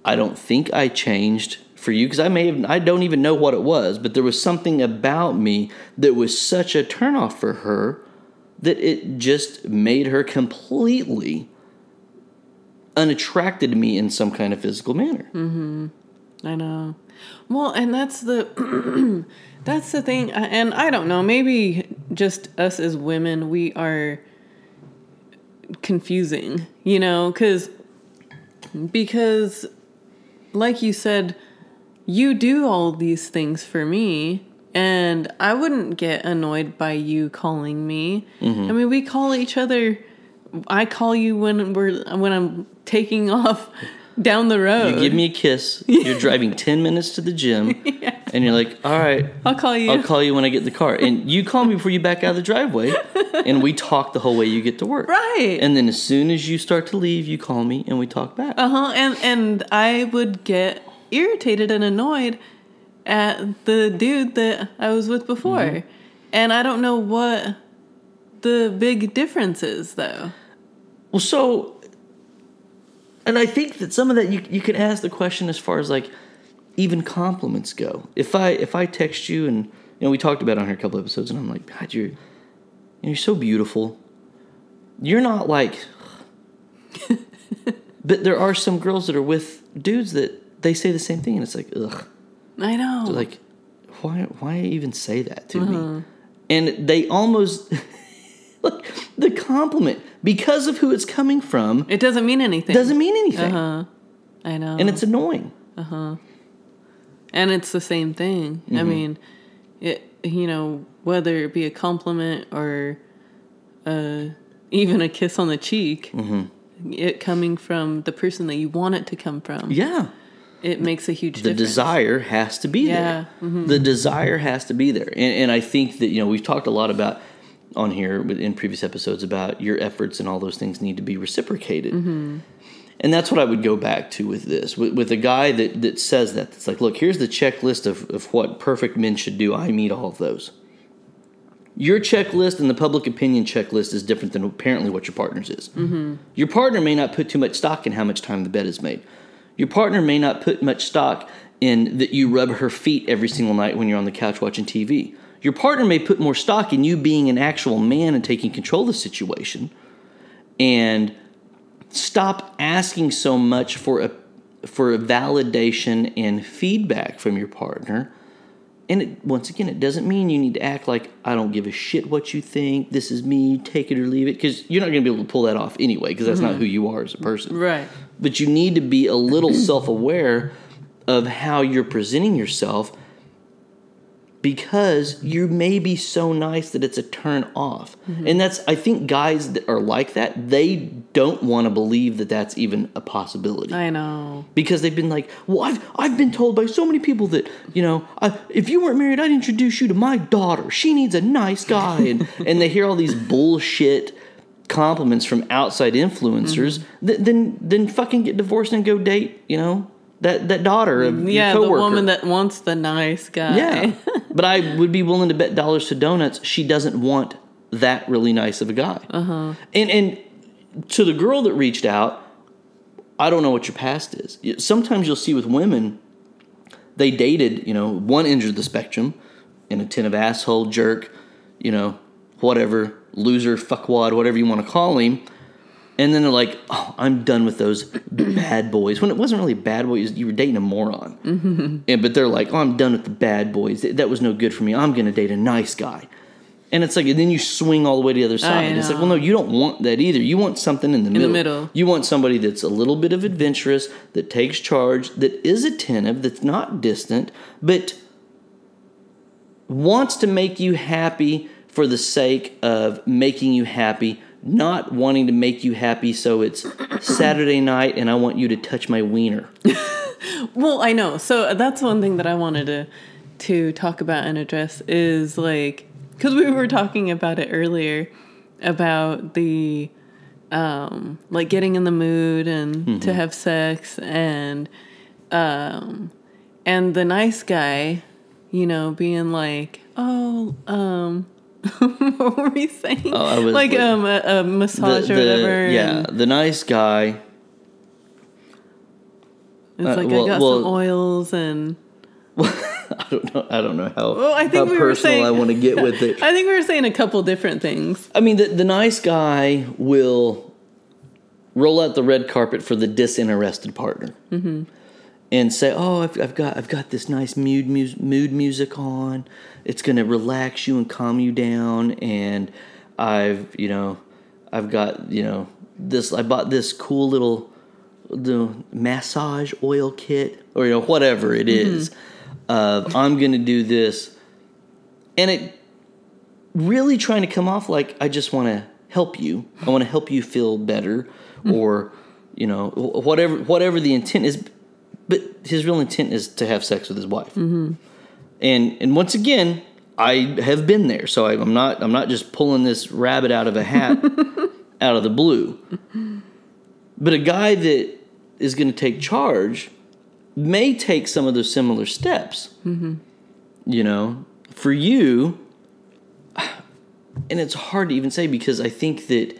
I don't think I changed for you because I may have I don't even know what it was, but there was something about me that was such a turnoff for her that it just made her completely unattracted to me in some kind of physical manner. Mm-hmm. I know. Well, and that's the that's the thing and I don't know, maybe just us as women we are confusing, you know, cuz because like you said you do all these things for me and I wouldn't get annoyed by you calling me. I mean, we call each other I call you when we're when I'm taking off down the road. You give me a kiss. You're driving 10 minutes to the gym. and you're like, all right, I'll call you. I'll call you when I get in the car. And you call me before you back out of the driveway, and we talk the whole way you get to work. right. And then as soon as you start to leave, you call me and we talk back. Uh huh. And and I would get irritated and annoyed at the dude that I was with before, Mm-hmm. and I don't know what the big difference is though. Well, so, and I think that some of that you you can ask the question as far as like even compliments go. If I if I text you and you know we talked about it on here a couple episodes, and I'm like, God, you're you're so beautiful. You're not like, but there are some girls that are with dudes that they say the same thing, and it's like, ugh. I know. like why why even say that to me and they almost like the compliment because of who it's coming from it doesn't mean anything. doesn't mean anything Uh-huh. I know. and it's annoying Uh huh. and it's the same thing. Mm-hmm. I mean, it you know whether it be a compliment or uh, even a kiss on the cheek, it coming from the person that you want it to come from, Mm-hmm. yeah it makes a huge difference. the difference. desire has to be there mm-hmm. the desire has to be there and, and i think that you know we've talked a lot about on here in previous episodes about your efforts and all those things need to be reciprocated Mm-hmm. and that's what i would go back to with this with, with a guy that, that says that it's like look here's the checklist of, of what perfect men should do i meet all of those your checklist and the public opinion checklist is different than apparently what your partner's is. Mm-hmm. Your partner may not put too much stock in how much time the bed is made. Your partner may not put much stock in that you rub her feet every single night when you're on the couch watching TV. Your partner may put more stock in you being an actual man and taking control of the situation. And stop asking so much for a for a validation and feedback from your partner. And it, once again, it doesn't mean you need to act like I don't give a shit what you think. This is me. Take it or leave it, because you're not going to be able to pull that off anyway. Because that's not mm-hmm. who you are as a person right. But you need to be a little self-aware of how you're presenting yourself because you may be so nice that it's a turn off mm-hmm. and that's i think guys that are like that they don't want to believe that that's even a possibility I know. because they've been like, well, I've I've been told by so many people that you know, I, if you weren't married, I'd introduce you to my daughter. She needs a nice guy, and and they hear all these bullshit compliments from outside influencers. Mm-hmm. Th- then then fucking get divorced and go date, you know, that that daughter of Yeah, the woman that wants the nice guy. yeah, but I would be willing to bet dollars to donuts she doesn't want that really nice of a guy. Uh-huh. And and to the girl that reached out, I don't know what your past is. Sometimes you'll see with women, they dated, you know, one end of the spectrum, an attentive asshole, jerk, you know, whatever, loser, fuckwad, whatever you want to call him. And then they're like, oh, I'm done with those bad boys. When it wasn't really bad boys, you were dating a moron. Mm-hmm. And, but they're like, oh, I'm done with the bad boys. That, was no good for me. I'm going to date a nice guy. And it's like, and then you swing all the way to the other side. It's like, well, no, you don't want that either. You want something in the middle. middle. You want somebody that's a little bit of adventurous, that takes charge, that is attentive, that's not distant, but wants to make you happy for the sake of making you happy, not wanting to make you happy so it's Saturday night and I want you to touch my wiener. Well, I know. So that's one thing that I wanted to to talk about and address is like because we were talking about it earlier about the um like getting in the mood and to have sex and um and the nice guy you know being like oh um what were we saying Oh, I was like like- um a, a massage or whatever yeah, the nice guy. it's uh, like well- i got well- some oils and I don't know. I don't know how, Well, I think how we were personal saying- I want to get with it. I think we were saying a couple different things. I mean, the, the nice guy will roll out the red carpet for the disinterested partner, and say, "Oh, I've, I've got I've got this nice mood mus- mood music on. It's going to relax you and calm you down, and I've you know I've got you know this. I bought this cool little the massage oil kit or you know whatever it mm-hmm. is. Of I'm going to do this, and it really trying to come off like I just want to help you. I want to help you feel better, mm-hmm. or you know whatever whatever the intent is. But his real intent is to have sex with his wife. Mm-hmm. And and once again, I have been there, so I, I'm not I'm not just pulling this rabbit out of a hat out of the blue. But a guy that is going to take charge may take some of those similar steps. Mm-hmm. You know, for you, and it's hard to even say because I think that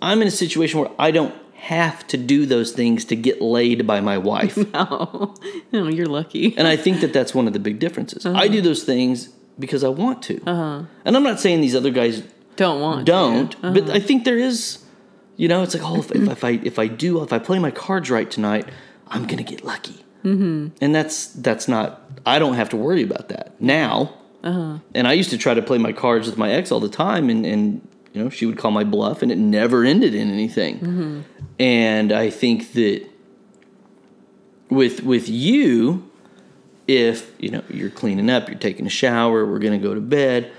I'm in a situation where I don't have to do those things to get laid by my wife. Oh, no, you're lucky. And I think that that's one of the big differences. I do those things because I want to. Uh-huh. And I'm not saying these other guys Don't want. to. don't, but I think there is, you know, it's like, oh, if, if I if I do, if I play my cards right tonight, I'm gonna get lucky. Mm-hmm. And that's that's not. I don't have to worry about that now. And I used to try to play my cards with my ex all the time, and and you know, she would call my bluff, and it never ended in anything. Mm-hmm. And I think that with with you, if you know you're cleaning up, you're taking a shower, we're gonna go to bed.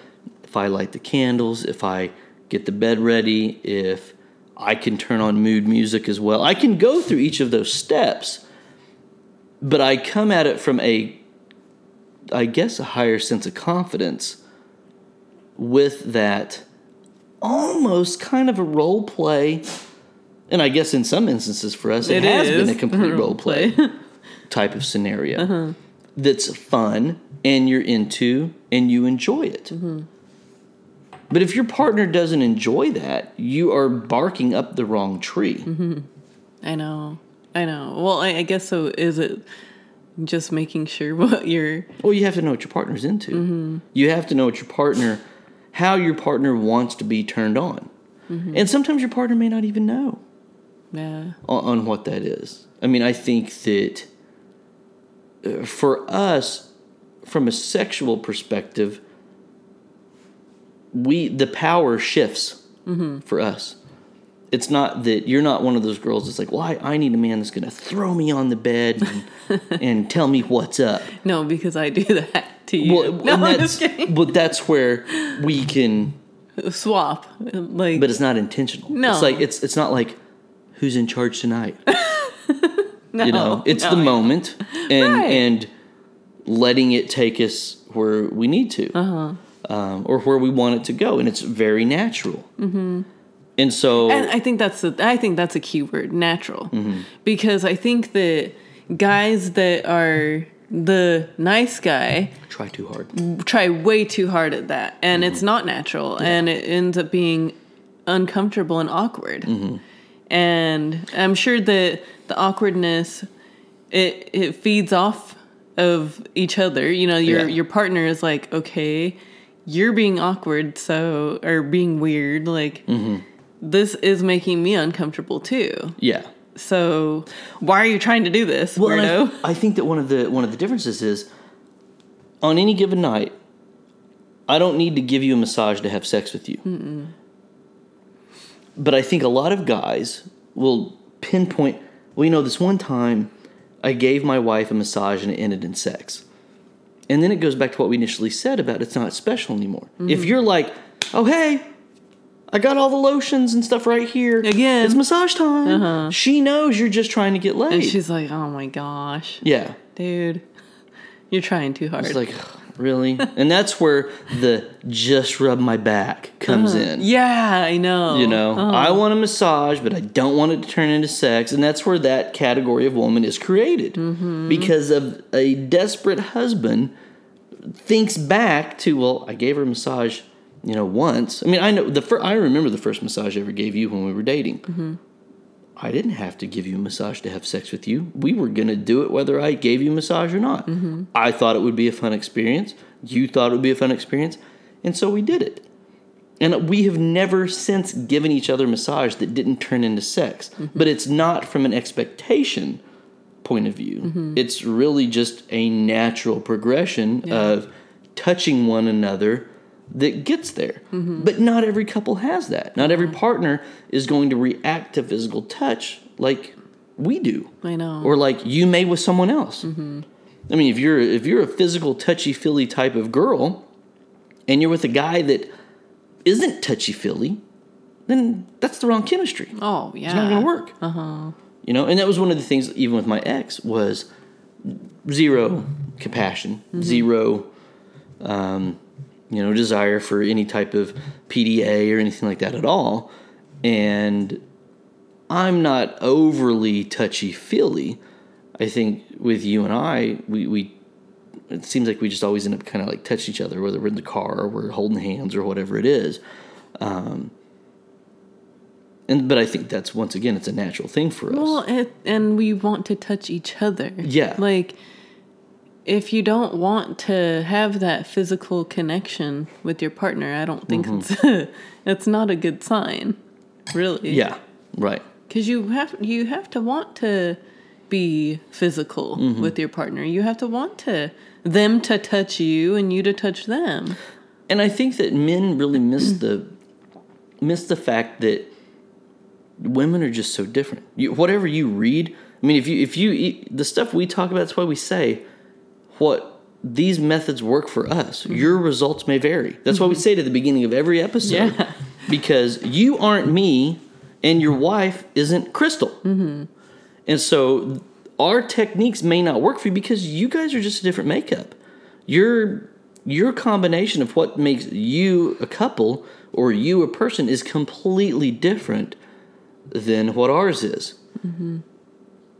If I light the candles, if I get the bed ready, if I can turn on mood music as well, I can go through each of those steps. But I come at it from a, I guess, a higher sense of confidence with that almost kind of a role play. And I guess in some instances for us, it, It has is been a complete role role play type of scenario uh-huh. that's fun and you're into and you enjoy it. Mm-hmm. But if your partner doesn't enjoy that, you are barking up the wrong tree. Mm-hmm. I know. I know. Well, I, I guess so. Is it just making sure what you're? Well, you have to know what your partner's into. You have to know what your partner, how your partner wants to be turned on. And sometimes your partner may not even know. Yeah. on, on what that is. I mean, I think that uh, for us, from a sexual perspective, we the power shifts for us. It's not that you're not one of those girls that's like, well, I, I need a man that's going to throw me on the bed and, and tell me what's up. No, because I do that to you. Well, no, I'm just kidding. but that's where we can Swap. Like. but it's not intentional. No. It's like it's it's not like who's in charge tonight. no, you know, it's no, the moment and Right. and letting it take us where we need to, uh-huh. um, or where we want it to go, and it's very natural. Mm-hmm. And so, And I think that's a, I think that's a key word, natural, Mm-hmm. because I think that guys that are the nice guy try too hard. try way too hard at that, and it's Mm-hmm. not natural, and it ends up being uncomfortable and awkward. Mm-hmm. And I'm sure that the awkwardness it it feeds off of each other. You know, your Yeah. your partner is like, okay, you're being awkward, so or being weird, like. Mm-hmm. This is making me uncomfortable too. Yeah. So, why are you trying to do this, Well, weirdo? I, I think that one of the one of the differences is on any given night, I don't need to give you a massage to have sex with you. But I think a lot of guys will pinpoint. Well, you know, this one time I gave my wife a massage and it ended in sex. And then it goes back to what we initially said about it's not special anymore. If mm-hmm. you're like, oh hey, I got all the lotions and stuff right here. Again. it's massage time. She knows you're just trying to get laid. and she's like, "Oh my gosh, Yeah. dude, you're trying too hard." It's like, really? and that's where the just rub my back comes in. yeah, I know. You know, Uh-huh. I want a massage, but I don't want it to turn into sex. And that's where that category of woman is created. Mm-hmm. Because of a desperate husband thinks back to, well, I gave her a massage, you know, once. I mean, I know the fir- I remember the first massage I ever gave you when we were dating. Mm-hmm. I didn't have to give you a massage to have sex with you. We were going to do it whether I gave you a massage or not. Mm-hmm. I thought it would be a fun experience. You thought it would be a fun experience. And so we did it. And we have never since given each other a massage that didn't turn into sex. But it's not from an expectation point of view. It's really just a natural progression of touching one another that gets there. But not every couple has that. Not every partner is going to react to physical touch like we do I know. or like you may with someone else. I mean, if you're if you're a physical touchy feely type of girl, and you're with a guy that isn't touchy feely, then that's the wrong chemistry. oh yeah, It's not going to work. Uh huh. You know, and that was one of the things, even with my ex, was zero compassion, zero, um, you know, desire for any type of PDA or anything like that at all, and I'm not overly touchy feely. I think with you and I, we, we it seems like we just always end up kind of like touch each other, whether we're in the car or we're holding hands or whatever it is. Um, and but I think that's once again, it's a natural thing for us. Well, it, and we want to touch each other. Yeah. Like, if you don't want to have that physical connection with your partner, I don't think it's it's not a good sign, really. Mm-hmm. yeah, right. because you have you have to want to be physical Mm-hmm. with your partner. You have to want to them to touch you and you to touch them. And I think that men really miss the miss the fact that women are just so different. You, whatever you read, I mean, if you if you the stuff we talk about, that's why we say what these methods work for us. Mm-hmm. Your results may vary. That's why we mm-hmm. say it at the beginning of every episode, Yeah. because you aren't me, and your wife isn't Crystal, mm-hmm. and so our techniques may not work for you because you guys are just a different makeup. Your your combination of what makes you a couple or you a person is completely different than what ours is.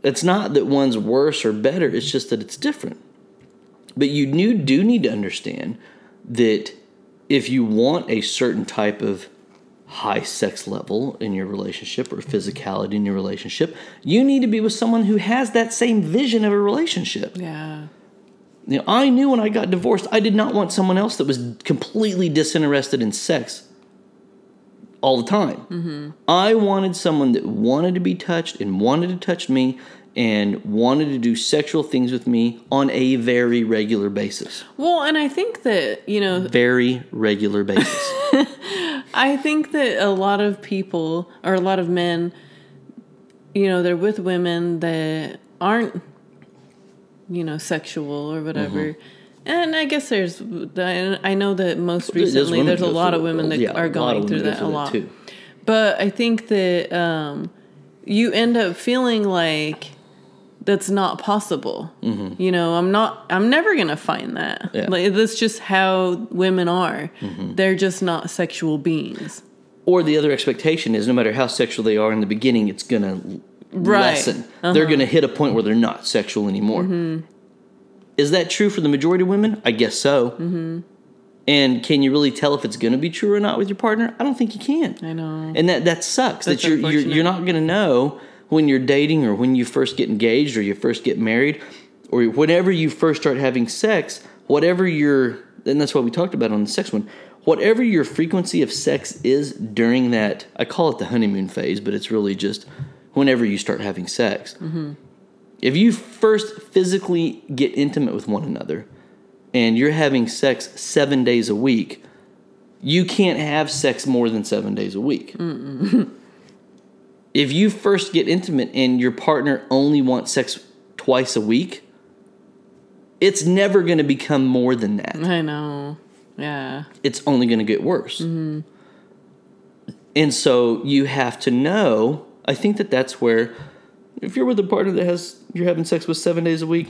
It's not that one's worse or better, it's just that it's different. But you do, do need to understand that if you want a certain type of high sex level in your relationship or physicality in your relationship, you need to be with someone who has that same vision of a relationship. Yeah. You know, I knew when I got divorced, I did not want someone else that was completely disinterested in sex all the time. Mm-hmm. I wanted someone that wanted to be touched and wanted to touch me and wanted to do sexual things with me on a very regular basis. Well, and I think that, you know, Very regular basis. I think that a lot of people or a lot of men, you know, they're with women that aren't, you know, sexual or whatever. Mm-hmm. And I guess there's, I know that most recently there's a lot of women that Yeah, are going through that a that lot. too. But I think that um, you end up feeling like that's not possible. You know, I'm not. I'm never gonna find that. Mm-hmm. Yeah. Mm-hmm. Like that's just how women are. They're just not sexual beings. or the other expectation is no matter how sexual they are in the beginning, it's going to Right. lessen. They're going to hit a point where they're not sexual anymore. Is that true for the majority of women? I guess so. Mm-hmm. And can you really tell if it's going to be true or not with your partner? I don't think you can. I know. And that that sucks. That's that you're, you're you're not going to know when you're dating or when you first get engaged or you first get married or whenever you first start having sex. Whatever your and that's what we talked about on the sex one. Whatever your frequency of sex is during that, I call it the honeymoon phase, but it's really just whenever you start having sex. Mm-hmm. If you first physically get intimate with one another and you're having sex seven days a week, you can't have sex more than seven days a week. if you first get intimate and your partner only wants sex twice a week, it's never going to become more than that. I know. Yeah. It's only going to get worse. And so you have to know. I think that that's where, if you're with a partner that has you're having sex with seven days a week,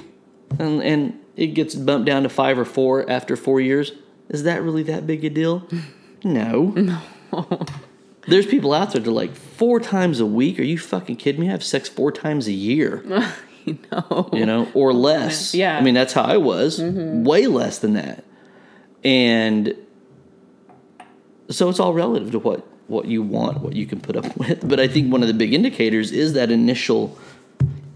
and and it gets bumped down to five or four after four years, is that really that big a deal? No. No. There's people out there that are like four times a week. Are you fucking kidding me? I have sex four times a year. You know. you know, or less. Yeah. I mean, that's how I was. Mm-hmm. Way less than that. And so it's all relative to what what you want, what you can put up with. But I think one of the big indicators is that initial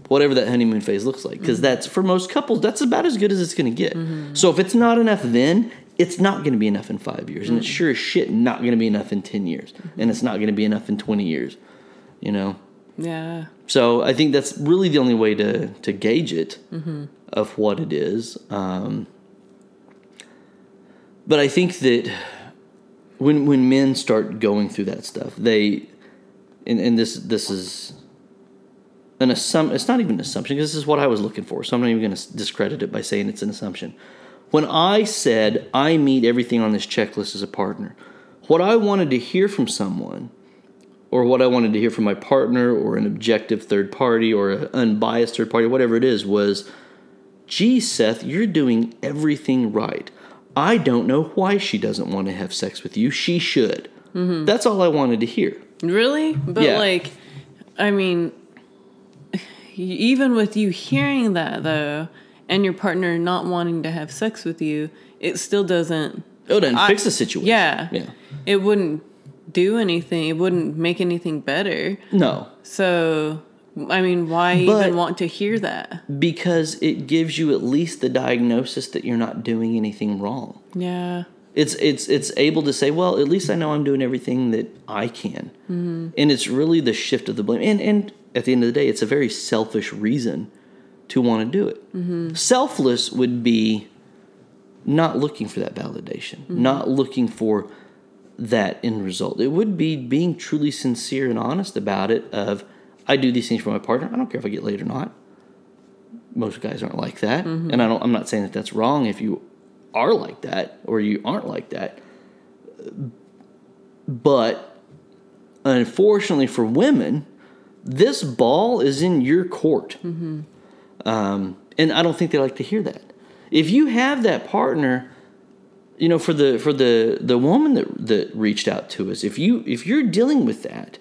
whatever that honeymoon phase looks like because mm-hmm. that's for most couples that's about as good as it's going to get. Mm-hmm. So if it's not enough then, it's not going to be enough in 5 years and it's sure as shit not going to be enough in 10 years and it's not going to be enough in 20 years. You know. Yeah. So I think that's really the only way to to gauge it of what it is. Um, but I think that when when men start going through that stuff, they and, and this this is an assumption. It's not even an assumption because this is what I was looking for. So I'm not even going to discredit it by saying it's an assumption. When I said I meet everything on this checklist as a partner, what I wanted to hear from someone or what I wanted to hear from my partner or an objective third party or an unbiased third party, whatever it is, was Gee, Seth, you're doing everything right. I don't know why she doesn't want to have sex with you. She should. Mm-hmm. That's all I wanted to hear. Really? But Yeah. like, I mean, even with you hearing that though, and your partner not wanting to have sex with you, it still doesn't. Oh, it doesn't I- fix the situation. Yeah. Yeah. It wouldn't do anything. It wouldn't make anything better. No, So, I mean, why But- even want to hear that? because it gives you at least the diagnosis that you're not doing anything wrong. Yeah. It's it's it's able to say, well, at least I know I'm doing everything that I can, mm-hmm. and it's really the shift of the blame. And and at the end of the day, it's a very selfish reason to want to do it. Mm-hmm. Selfless would be not looking for that validation, mm-hmm. not looking for that end result. It would be being truly sincere and honest about it. Of I do these things for my partner. I don't care if I get laid or not. Most guys aren't like that, mm-hmm. and I don't. I'm not saying that that's wrong if you are like that or you aren't like that. But unfortunately for women, this ball is in your court. Um, and I don't think they like to hear that. If you have that partner, you know, for the for the the woman that that reached out to us, if you if you're dealing with that,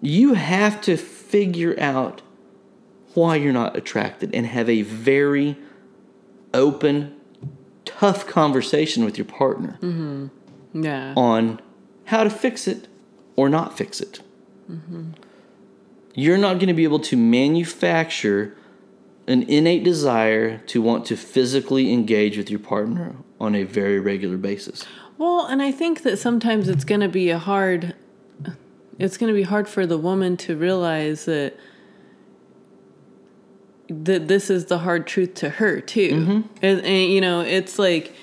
you have to figure out why you're not attracted and have a very open, tough conversation with your partner Yeah. on how to fix it or not fix it. You're not going to be able to manufacture an innate desire to want to physically engage with your partner on a very regular basis. Well, and I think that sometimes it's going to be a hard it's going to be hard for the woman to realize that that this is the hard truth to her too. Mm-hmm. And, and, you know, it's like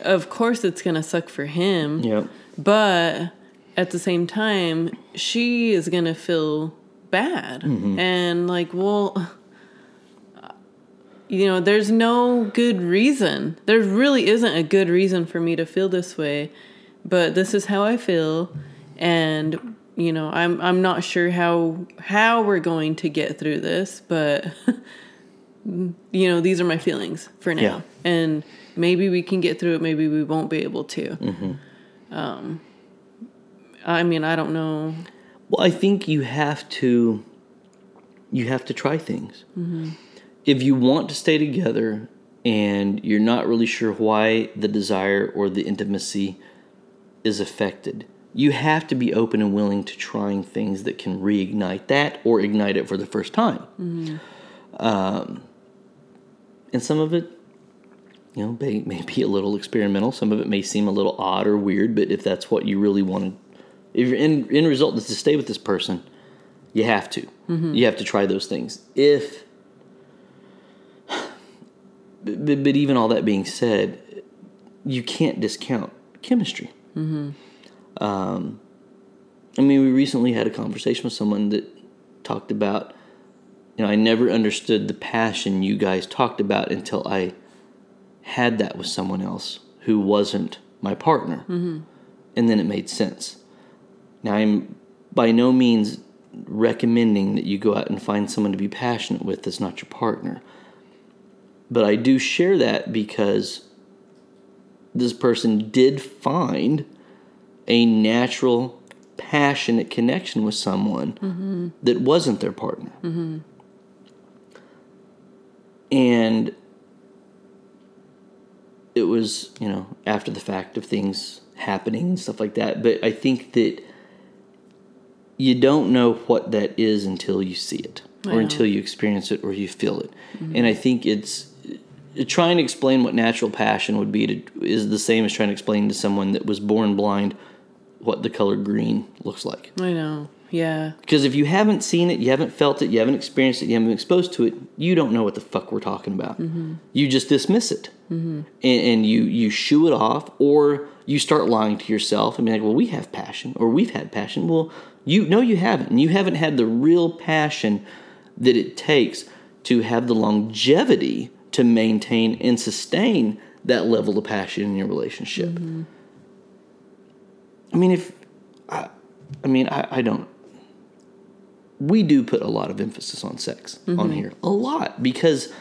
of course it's going to suck for him, Yep. but at the same time, she is going to feel bad. Mm-hmm. And like, well, you know, there's no good reason. There really isn't a good reason for me to feel this way, but this is how I feel and you know, I'm I'm not sure how how we're going to get through this, but you know, these are my feelings for now. Yeah. And maybe we can get through it, maybe we won't be able to. Um I mean, I don't know. Well, I think you have to you have to try things. If you want to stay together and you're not really sure why the desire or the intimacy is affected, you have to be open and willing to trying things that can reignite that or ignite it for the first time. Um, and some of it, you know, may, may be a little experimental. Some of it may seem a little odd or weird, but if that's what you really want to if your end, end result is to stay with this person, you have to. You have to try those things. If, but, but but even all that being said, you can't discount chemistry. Um, I mean, we recently had a conversation with someone that talked about, you know, I never understood the passion you guys talked about until I had that with someone else who wasn't my partner. And then it made sense. Now, I'm by no means recommending that you go out and find someone to be passionate with that's not your partner. But I do share that because this person did find a natural, passionate connection with someone mm-hmm. that wasn't their partner. Mm-hmm. And it was, you know, after the fact of things happening and stuff like that. But I think that you don't know what that is until you see it or until you experience it or you feel it. Mm-hmm. And I think it's trying to explain what natural passion would be to, is the same as trying to explain to someone that was born blind what the color green looks like. I know. Yeah. Because if you haven't seen it, you haven't felt it, you haven't experienced it, you haven't been exposed to it, you don't know what the fuck we're talking about. Mm-hmm. You just dismiss it, mm-hmm. and, and you you shoo it off, or you start lying to yourself and be like, "Well, we have passion, or we've had passion." Well, you no, you haven't, and you haven't had the real passion that it takes to have the longevity to maintain and sustain that level of passion in your relationship. Mm-hmm. I mean, if I, I mean, I, I don't. We do put a lot of emphasis on sex on mm-hmm. here, a lot because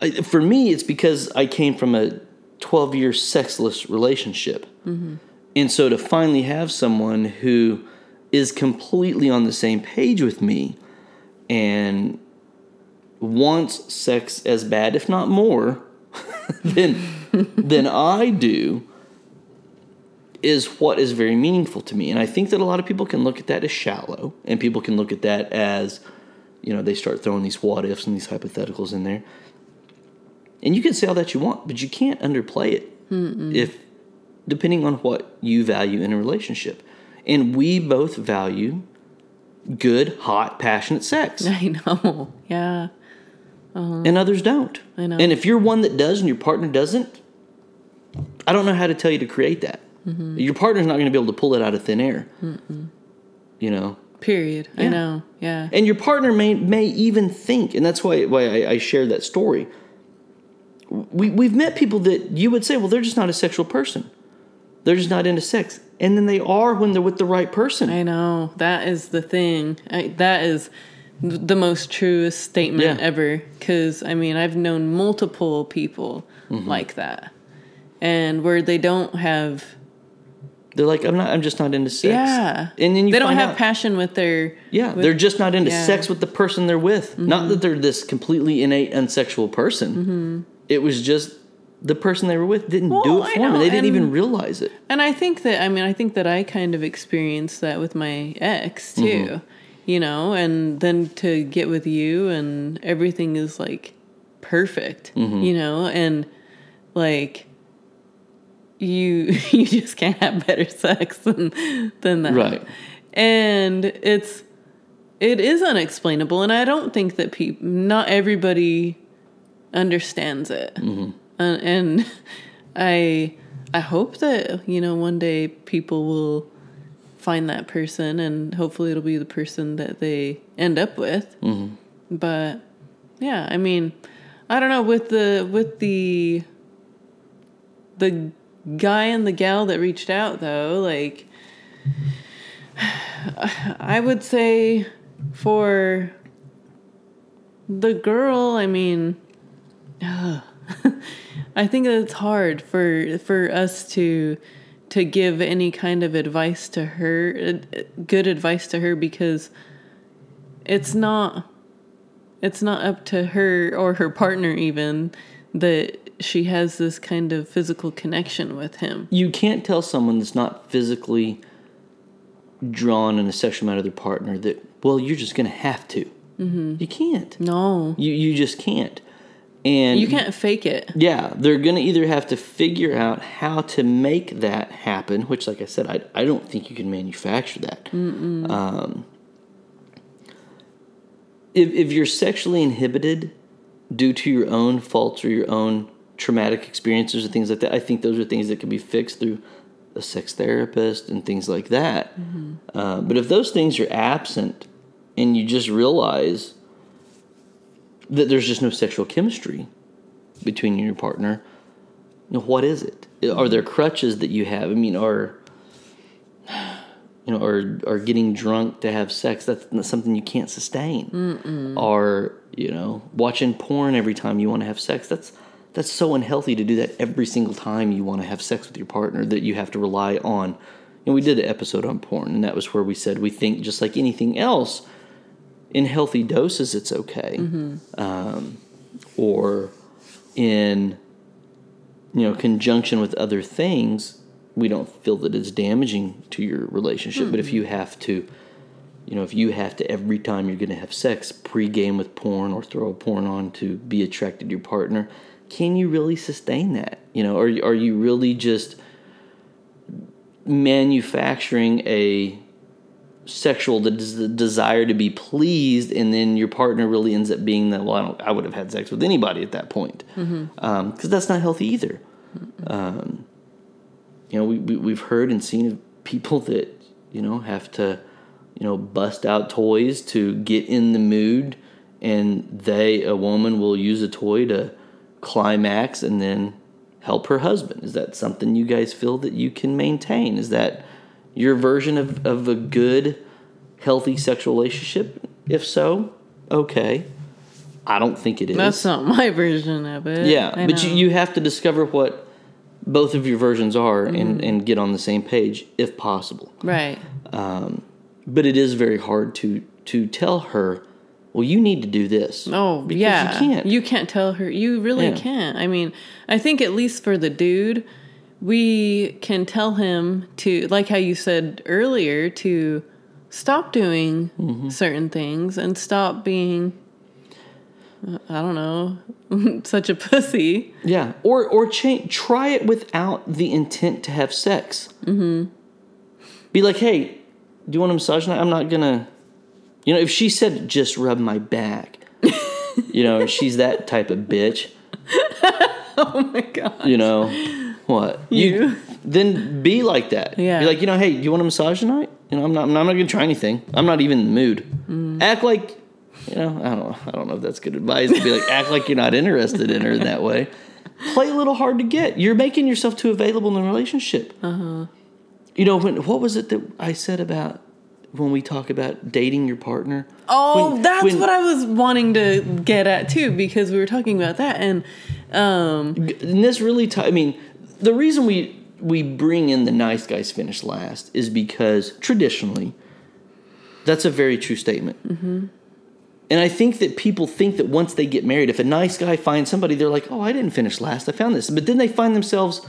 I, for me, it's because I came from a 12 year sexless relationship. Mm-hmm. And so to finally have someone who is completely on the same page with me and wants sex as bad, if not more, than, than I do, is what is very meaningful to me. And I think that a lot of people can look at that as shallow, and people can look at that as, you know, they start throwing these what ifs and these hypotheticals in there. And you can say all that you want, but you can't underplay it if, depending on what you value in a relationship. And we both value good, hot, passionate sex, I know. Yeah. And others don't. I know. And if you're one that does and your partner doesn't, I don't know how to tell you to create that. Mm-hmm. Your partner's not going to be able to pull it out of thin air. You know, Period. I know. Yeah. and your partner may may even think, and that's why why I, I shared that story. We we've met people that you would say, well, they're just not a sexual person. They're just not into sex, and then they are when they're with the right person. I know. That is the thing. I, that is the most truest statement Yeah. ever. Because, I mean, I've known multiple people Mm-hmm. like that. And where they don't have. They're like, I'm not. I'm just not into sex. Yeah. and then you they don't have out- passion with their. Yeah, with- they're just not into yeah. Mm-hmm. sex with the person they're with. Not that they're this completely innate unsexual person. Mm-hmm. It was just the person they were with didn't do it for them. They didn't and- even realize it. And I think that I mean I think that I kind of experienced that with my ex too. You know, and then to get with you and everything is like perfect. Mm-hmm. You know, and like you you just can't have better sex than than that. Right. And it's it is unexplainable and I don't think that people not everybody understands it. Mm-hmm. And, and I I hope that you know one day people will find that person and hopefully it'll be the person that they end up with. Mm-hmm. But yeah, I mean, I don't know with the with the the guy and the gal that reached out though, like I would say for the girl, I mean, I think that it's hard for for us to to give any kind of advice to her, good advice to her because it's not it's not up to her or her partner even that she has this kind of physical connection with him. You can't tell someone that's not physically drawn in a sexual manner to their partner that, well, you're just going to have to. Mm-hmm. You can't. No. You, you just can't. And You can't fake it. Yeah, they're going to either have to figure out how to make that happen, which, like I said, I, I don't think you can manufacture that. Um, if, if you're sexually inhibited due to your own faults or your own traumatic experiences or things like that, I think those are things that can be fixed through a sex therapist and things like that. Uh, but if those things are absent and you just realize that there's just no sexual chemistry between you and your partner, you know, what is it? Are there crutches that you have? I mean, are you know, are are getting drunk to have sex? That's not something you can't sustain. Or you know, watching porn every time you want to have sex. That's that's so unhealthy to do that every single time you want to have sex with your partner. That you have to rely on. And we did an episode on porn, and that was where we said we think just like anything else, in healthy doses, it's okay. Um, or in you know conjunction with other things, we don't feel that it's damaging to your relationship. But if you have to, you know, if you have to every time you're going to have sex pre-game with porn or throw a porn on to be attracted to your partner, can you really sustain that? You know, are are you really just manufacturing a sexual the des- desire to be pleased and then your partner really ends up being that well I, don't, I would have had sex with anybody at that point. Because that's not healthy either. Um, you know we, we, we've heard and seen of people that you know have to you know bust out toys to get in the mood and they a woman will use a toy to climax and then help her husband. Is that something you guys feel that you can maintain? Is that your version of, of a good healthy sexual relationship if so okay I don't think it is. That's not my version of it. yeah, I but you, know. you have to discover what both of your versions are Mm-hmm. and, and get on the same page if possible. right. Um, But it is very hard to to tell her, well, you need to do this. Oh, because yeah. you can't. You can't tell her. You really Yeah. can't. I mean, I think at least for the dude, we can tell him to, like how you said earlier, to stop doing Mm-hmm. certain things and stop being, uh, I don't know, such a pussy. Yeah, or or change. Try it without the intent to have sex. Mm-hmm. Be like, hey, do you want a massage? I'm not gonna. You know, if she said just rub my back, you know, she's that type of bitch. Oh my God. You know, what You. then be like that. Yeah. Be like, you know, hey, do you want a massage tonight? You know, I'm not. I'm not gonna try anything. I'm not even in the mood. Mm. Act like. You know, I don't know. I don't know if that's good advice to be like act like you're not interested in her in that way. Play a little hard to get. You're making yourself too available in the relationship. Uh-huh. You know, when what was it that I said about when we talk about dating your partner? Oh, When- that's when- what I was wanting to get at too, because we were talking about that, and um, and this really t- I mean the reason we we bring in the nice guys finish last is because traditionally that's a very true statement Mm-hmm. and i think that people think that once they get married if a nice guy finds somebody they're like oh i didn't finish last i found this but then they find themselves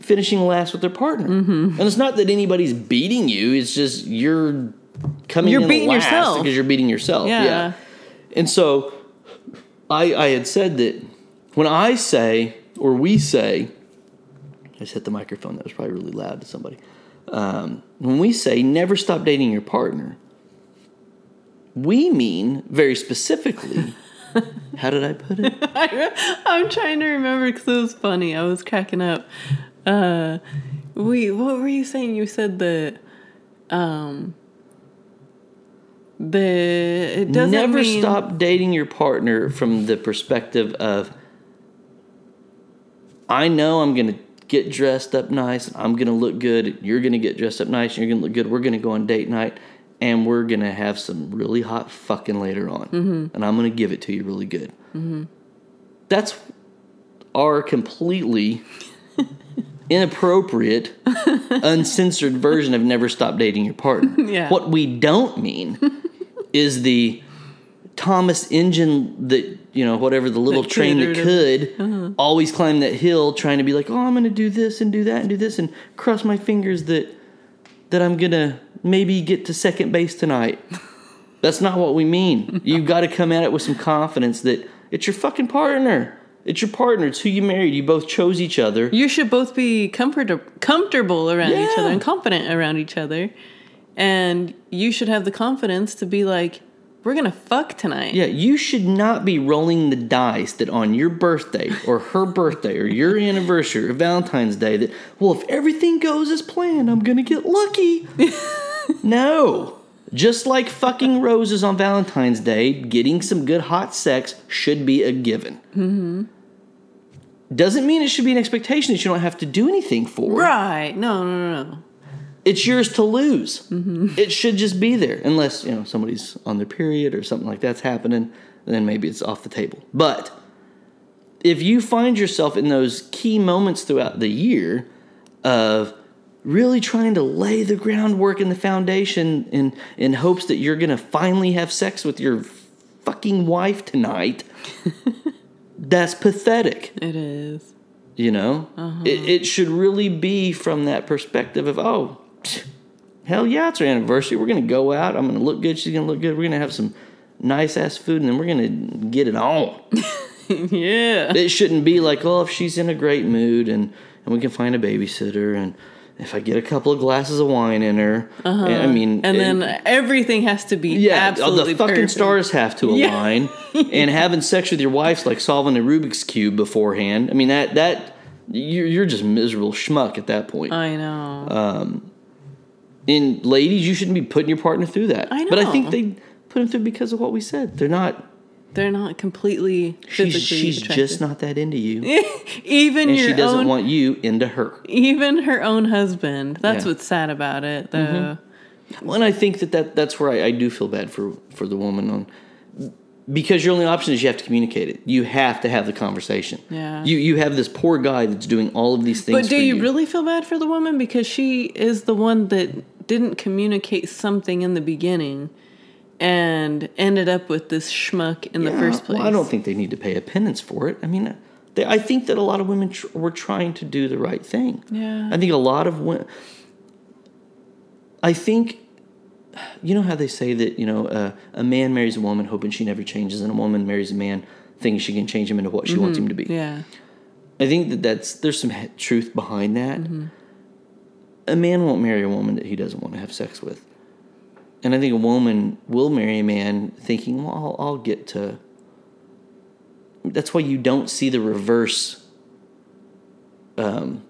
finishing last with their partner Mm-hmm. and it's not that anybody's beating you it's just you're coming You're in beating last yourself. because you're beating yourself Yeah. and so I, I had said that when I say, or we say, I just hit the microphone, that was probably really loud to somebody. Um, when we say never stop dating your partner, we mean very specifically, how did I put it? I'm trying to remember because it was funny. I was cracking up. Uh, we what were you saying? You said that um, the it doesn't never mean, stop dating your partner from the perspective of, I know I'm going to get dressed up nice, I'm going to look good, you're going to get dressed up nice, you're going to look good, we're going to go on date night, and we're going to have some really hot fucking later on. Mm-hmm. And I'm going to give it to you really good. That's our completely inappropriate, uncensored version of never stop dating your partner. Yeah. What we don't mean is the Thomas engine that you know whatever the little That train that could uh-huh. always climb that hill trying to be like oh I'm gonna do this and do that and do this and cross my fingers that that I'm gonna maybe get to second base tonight. That's not what we mean. You've got to come at it with some confidence that it's your fucking partner. It's your partner. It's who you married. You both chose each other. You should both be comfort- comfortable around each other and confident around each other, and you should have the confidence to be like, "We're gonna fuck tonight." Yeah, you should not be rolling the dice that on your birthday or her birthday or your anniversary or Valentine's Day that, well, if everything goes as planned, I'm to get lucky. no. Just like fucking roses on Valentine's Day, getting some good hot sex should be a given. Mm-hmm. Doesn't mean it should be an expectation that you don't have to do anything for. Right? No, no, no, no. It's yours to lose. It should just be there, unless you know somebody's on their period or something like that's happening. Then maybe it's off the table. But if you find yourself in those key moments throughout the year of really trying to lay the groundwork and the foundation in in hopes that you're gonna finally have sex with your fucking wife tonight, that's pathetic. It is. You know, uh-huh. it, it should really be from that perspective of, oh, hell yeah, it's our anniversary. We're going to go out. I'm going to look good. She's going to look good. We're going to have some nice ass food and then we're going to get it on. yeah. it shouldn't be like, oh, if she's in a great mood and, and we can find a babysitter and if I get a couple of glasses of wine in her, Uh and, I mean, And then everything has to be yeah, absolutely the fucking perfect. stars have to Yeah. align. and having sex with your wife's like solving a Rubik's cube beforehand. I mean that that you're you're just miserable schmuck at that point. I know. Uh, and ladies, you shouldn't be putting your partner through that. I know. But I think they put him through because of what we said. They're not. They're not completely She's she's attractive. just not that into you, even and your she doesn't own, want you into her. even her own husband. That's Yeah. Mm-hmm. what's sad about it, though. Well, and I think that, that that's where I, I do feel bad for for the woman on because your only option is you have to communicate it. You have to have the conversation. Yeah. You you have this poor guy that's doing all of these things. But do for you really feel bad for the woman because she is the one that didn't communicate something in the beginning and ended up with this schmuck in the first place? Well, I don't think they need to pay a penance for it. I mean, they, I think that a lot of women tr- were trying to do the right thing. Yeah. I think a lot of women. I think, you know how they say that you know uh, a man marries a woman hoping she never changes, and a woman marries a man thinking she can change him into what she wants him to be. Mm-hmm. Yeah. I think that that's there's some truth behind that. Mm-hmm. A man won't marry a woman that he doesn't want to have sex with, and I think a woman will marry a man thinking, "Well, I'll, I'll get to." That's why you don't see the reverse. Um,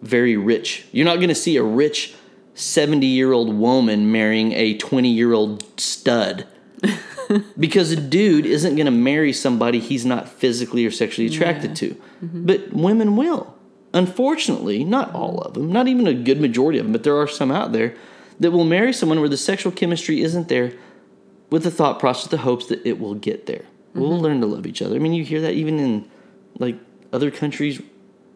very rich. You're not going to see a rich seventy-year-old woman marrying a twenty-year-old stud. because a dude isn't going to marry somebody he's not physically or sexually attracted to. But women will. Unfortunately, not all of them, not even a good majority of them, but there are some out there that will marry someone where the sexual chemistry isn't there with the thought process, the hopes that it will get there. We'll learn to love each other. I mean, you hear that even in like other countries,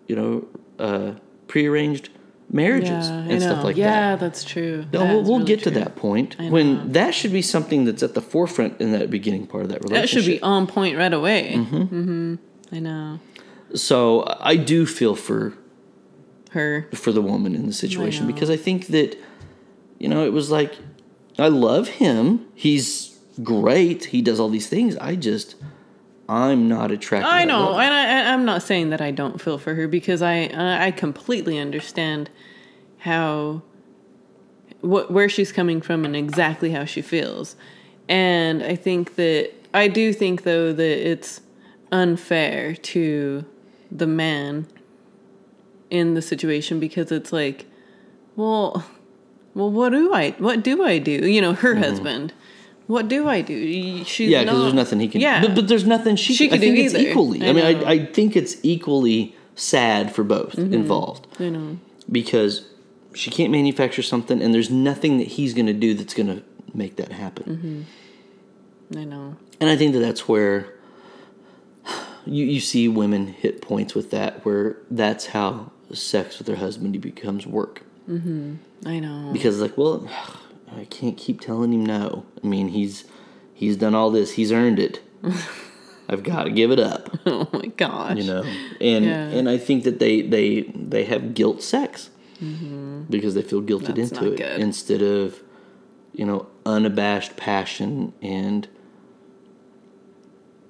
you know, uh, prearranged marriages Yeah, and stuff like yeah, that. Yeah, that's true. No, That we'll, we'll really get to true. that point when that should be something that's at the forefront in that beginning part of that relationship. That should be on point right away. Mm-hmm. I know. So I do feel for Her. for the woman in the situation know. because I think that you know it was like I love him. He's great. He does all these things. I just I'm not attracted. I know, and I, I'm not saying that I don't feel for her because I I I completely understand how what where she's coming from and exactly how she feels, and I think that I do think though that it's unfair to the man in the situation because it's like, well, well, what do I what do I do? You know, her husband. What do I do? She's Mm-hmm. Yeah, because not- there's nothing he can. Yeah, but, but there's nothing she. She can, I could do think it's either. equally. I, I mean. I, I think it's equally sad for both Mm-hmm. involved you know. because she can't manufacture something, and there's nothing that he's going to do that's going to make that happen. Mm-hmm. I know. And I think that that's where you you see women hit points with that, where that's how sex with their husband becomes work. I know. Because like, well, I can't keep telling him no. I mean, he's he's done all this. He's earned it. I've got to give it up. Oh my gosh. You know, and Yeah. and I think that they they they have guilt sex because they feel guilted Mm-hmm. That's into it good. instead of you know unabashed passion and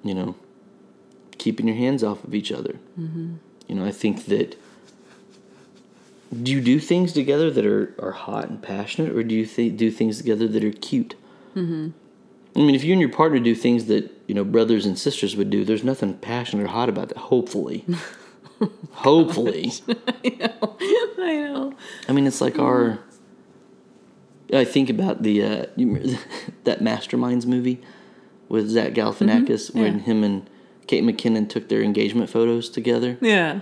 you know keeping your hands off of each other. Mm-hmm. You know, I think that. Do you do things together that are, are hot and passionate, or do you th- do things together that are cute? Mm-hmm. I mean, if you and your partner do things that you know brothers and sisters would do, there's nothing passionate or hot about that. Hopefully, hopefully. I know. I know. I mean, it's like our. I think about the uh, that Masterminds movie with Zach Galifianakis, when yeah. him and Kate McKinnon took their engagement photos together. Yeah.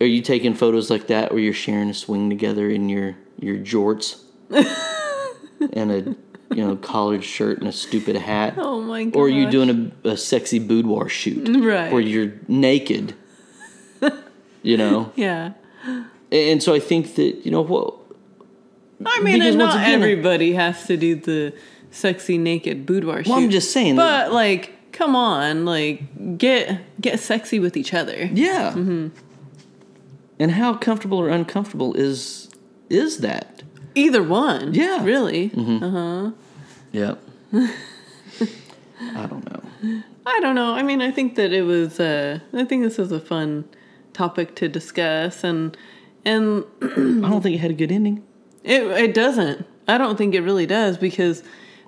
Are you taking photos like that where you're sharing a swing together in your your jorts and a you know collared shirt and a stupid hat? Oh my god. Or are you doing a, a sexy boudoir shoot Right. where you're naked? you know, Yeah. and so I think that you know what I mean, and not again- everybody has to do the sexy naked boudoir shoot. Well, I'm just saying that- But like, come on, like get get sexy with each other. Yeah. Mm-hmm. And how comfortable or uncomfortable is is that? Either one. Yeah. Mm-hmm. Really. Yep. I don't know. I don't know. I mean, I think that it was. Uh, I think this was a fun topic to discuss, and and I don't think it had a good ending. It it doesn't. I don't think it really does because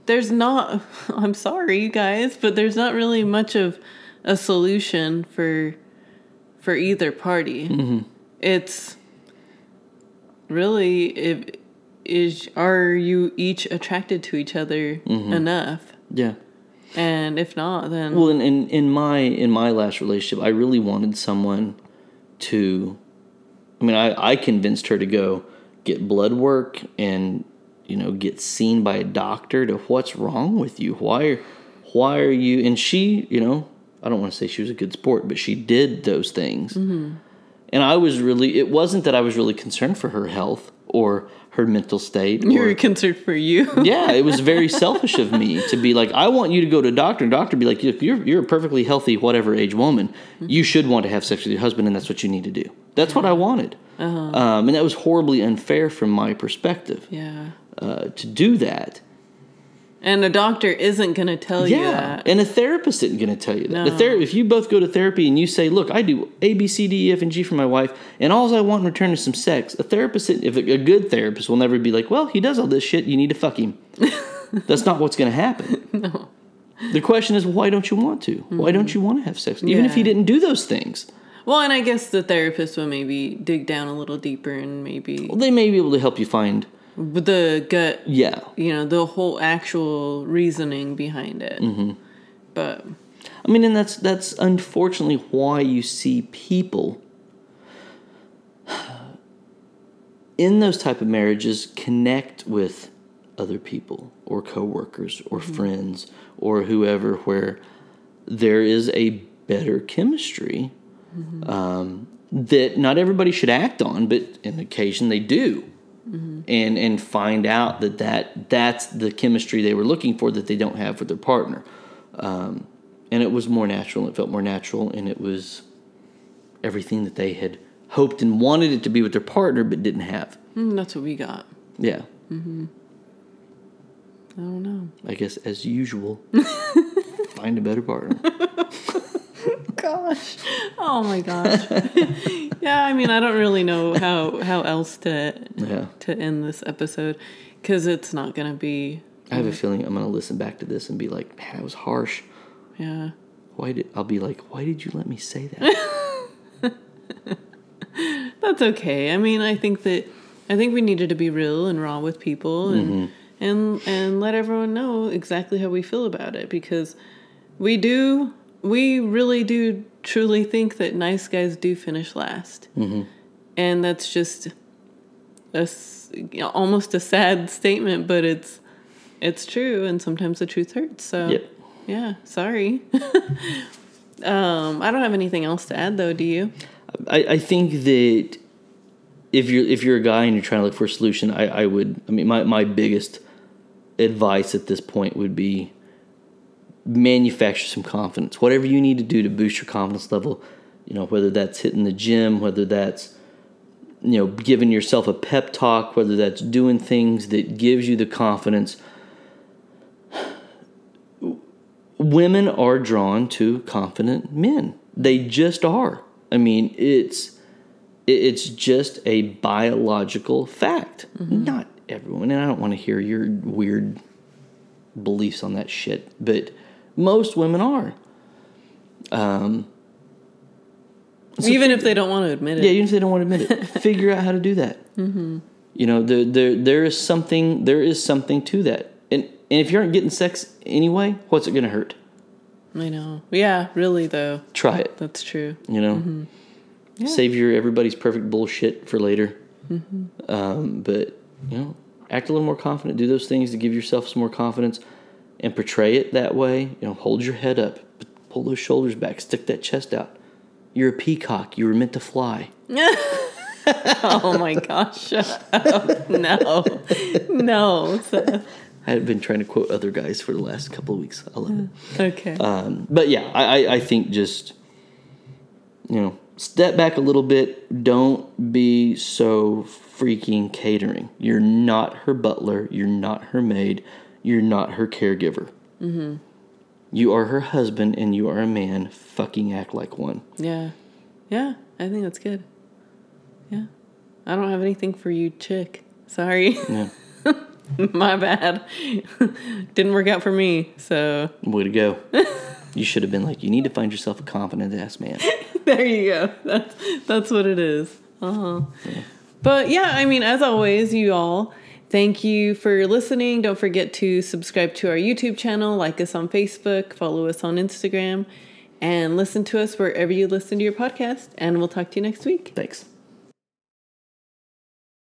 there's not I'm sorry you guys, but there's not really much of a solution for for either party. Mm-hmm. It's really if is are you each attracted to each other mm-hmm. enough? Yeah. And if not, then Well, in, in in my in my last relationship, I really wanted someone to. I mean, I I convinced her to go get blood work and you know get seen by a doctor to what's wrong with you. Why are why are you? And she, you know, I don't want to say she was a good sport, but she did those things. Mm-hmm. And I was really, it wasn't that I was really concerned for her health or her mental state. You're or, concerned for you. yeah, it was very selfish of me to be like, I want you to go to a doctor, and doctor be like, you're you're a perfectly healthy, whatever age woman. You should want to have sex with your husband, and that's what you need to do. That's what I wanted, um, and that was horribly unfair from my perspective yeah. Uh, to do that. And a doctor isn't going to tell you Yeah, that. and a therapist isn't going to tell you that. No. The ther- if you both go to therapy and you say, "Look, I do A, B, C, D, E, F, and G for my wife, and all I want in return is some sex," a therapist, if a, a good therapist, will never be like, "Well, he does all this shit. You need to fuck him." That's not what's going to happen. No. The question is, why don't you want to? Why don't you want to have sex, even if he didn't do those things? Well, and I guess the therapist will maybe dig down a little deeper and maybe Well, They may be able to help you find. With the gut, Yeah, you know, the whole actual reasoning behind it. Mm-hmm. But I mean, and that's that's unfortunately why you see people in those type of marriages connect with other people or coworkers or friends or whoever where there is a better chemistry um, that not everybody should act on, but in occasion they do. And, and find out that, that that's the chemistry they were looking for that they don't have with their partner and it was more natural. It felt more natural, and it was everything that they had hoped and wanted it to be with their partner, but didn't have. mm, that's what we got. Yeah, I don't know. I guess as usual, find a better partner. Gosh. Oh my gosh. yeah, I mean, I don't really know how how else to Yeah, to end this episode because it's not gonna be. I have a mm. feeling I'm gonna listen back to this and be like, man, that was harsh. Yeah. Why did I'll be like, why did you let me say that? That's okay. I mean, I think that I think we needed to be real and raw with people and mm-hmm. and and let everyone know exactly how we feel about it because we do we really do truly think that nice guys do finish last. And that's just a s- you know, almost a sad statement, but it's it's true and sometimes the truth hurts. So Yep. yeah, sorry. um, I don't have anything else to add though, do you? I, I think that if you're if you're a guy and you're trying to look for a solution, I, I would I mean my, my biggest advice at this point would be manufacture some confidence. Whatever you need to do to boost your confidence level, you know, whether that's hitting the gym, whether that's you know, giving yourself a pep talk, whether that's doing things that gives you the confidence. Women are drawn to confident men. They just are. I mean, it's it's just a biological fact. Mm-hmm. Not everyone, and I don't want to hear your weird beliefs on that shit, but most women are. Um, So Even if they don't want to admit it. yeah, even if they don't want to admit it, figure out how to do that. Mm-hmm. You know, there, there, there is something, there is something to that. And, and if you aren't getting sex anyway, what's it going to hurt? I know. Yeah, really though. Try it. That's true. You know, save your everybody's perfect bullshit for later. Um, but you know, act a little more confident. Do those things to give yourself some more confidence, and portray it that way. You know, hold your head up, pull those shoulders back, stick that chest out. You're a peacock. You were meant to fly. oh my gosh. No. No. I have been trying to quote other guys for the last couple of weeks. I love it. Okay. Um, but yeah, I, I, I think just you know step back a little bit. Don't be so freaking catering. You're not her butler. You're not her maid. You're not her caregiver. Mm-hmm. You are her husband, and you are a man. Fucking act like one. yeah. Yeah. I think that's good. Yeah. I don't have anything for you, chick. Sorry. Yeah, My bad. Didn't work out for me. So way to go. you should have been like, you need to find yourself a confident ass man. there you go. That's that's what it is. Uh huh. But yeah, I mean, as always, you all, thank you for listening. Don't forget to subscribe to our YouTube channel, like us on Facebook, follow us on Instagram, and listen to us wherever you listen to your podcast. And we'll talk to you next week. Thanks.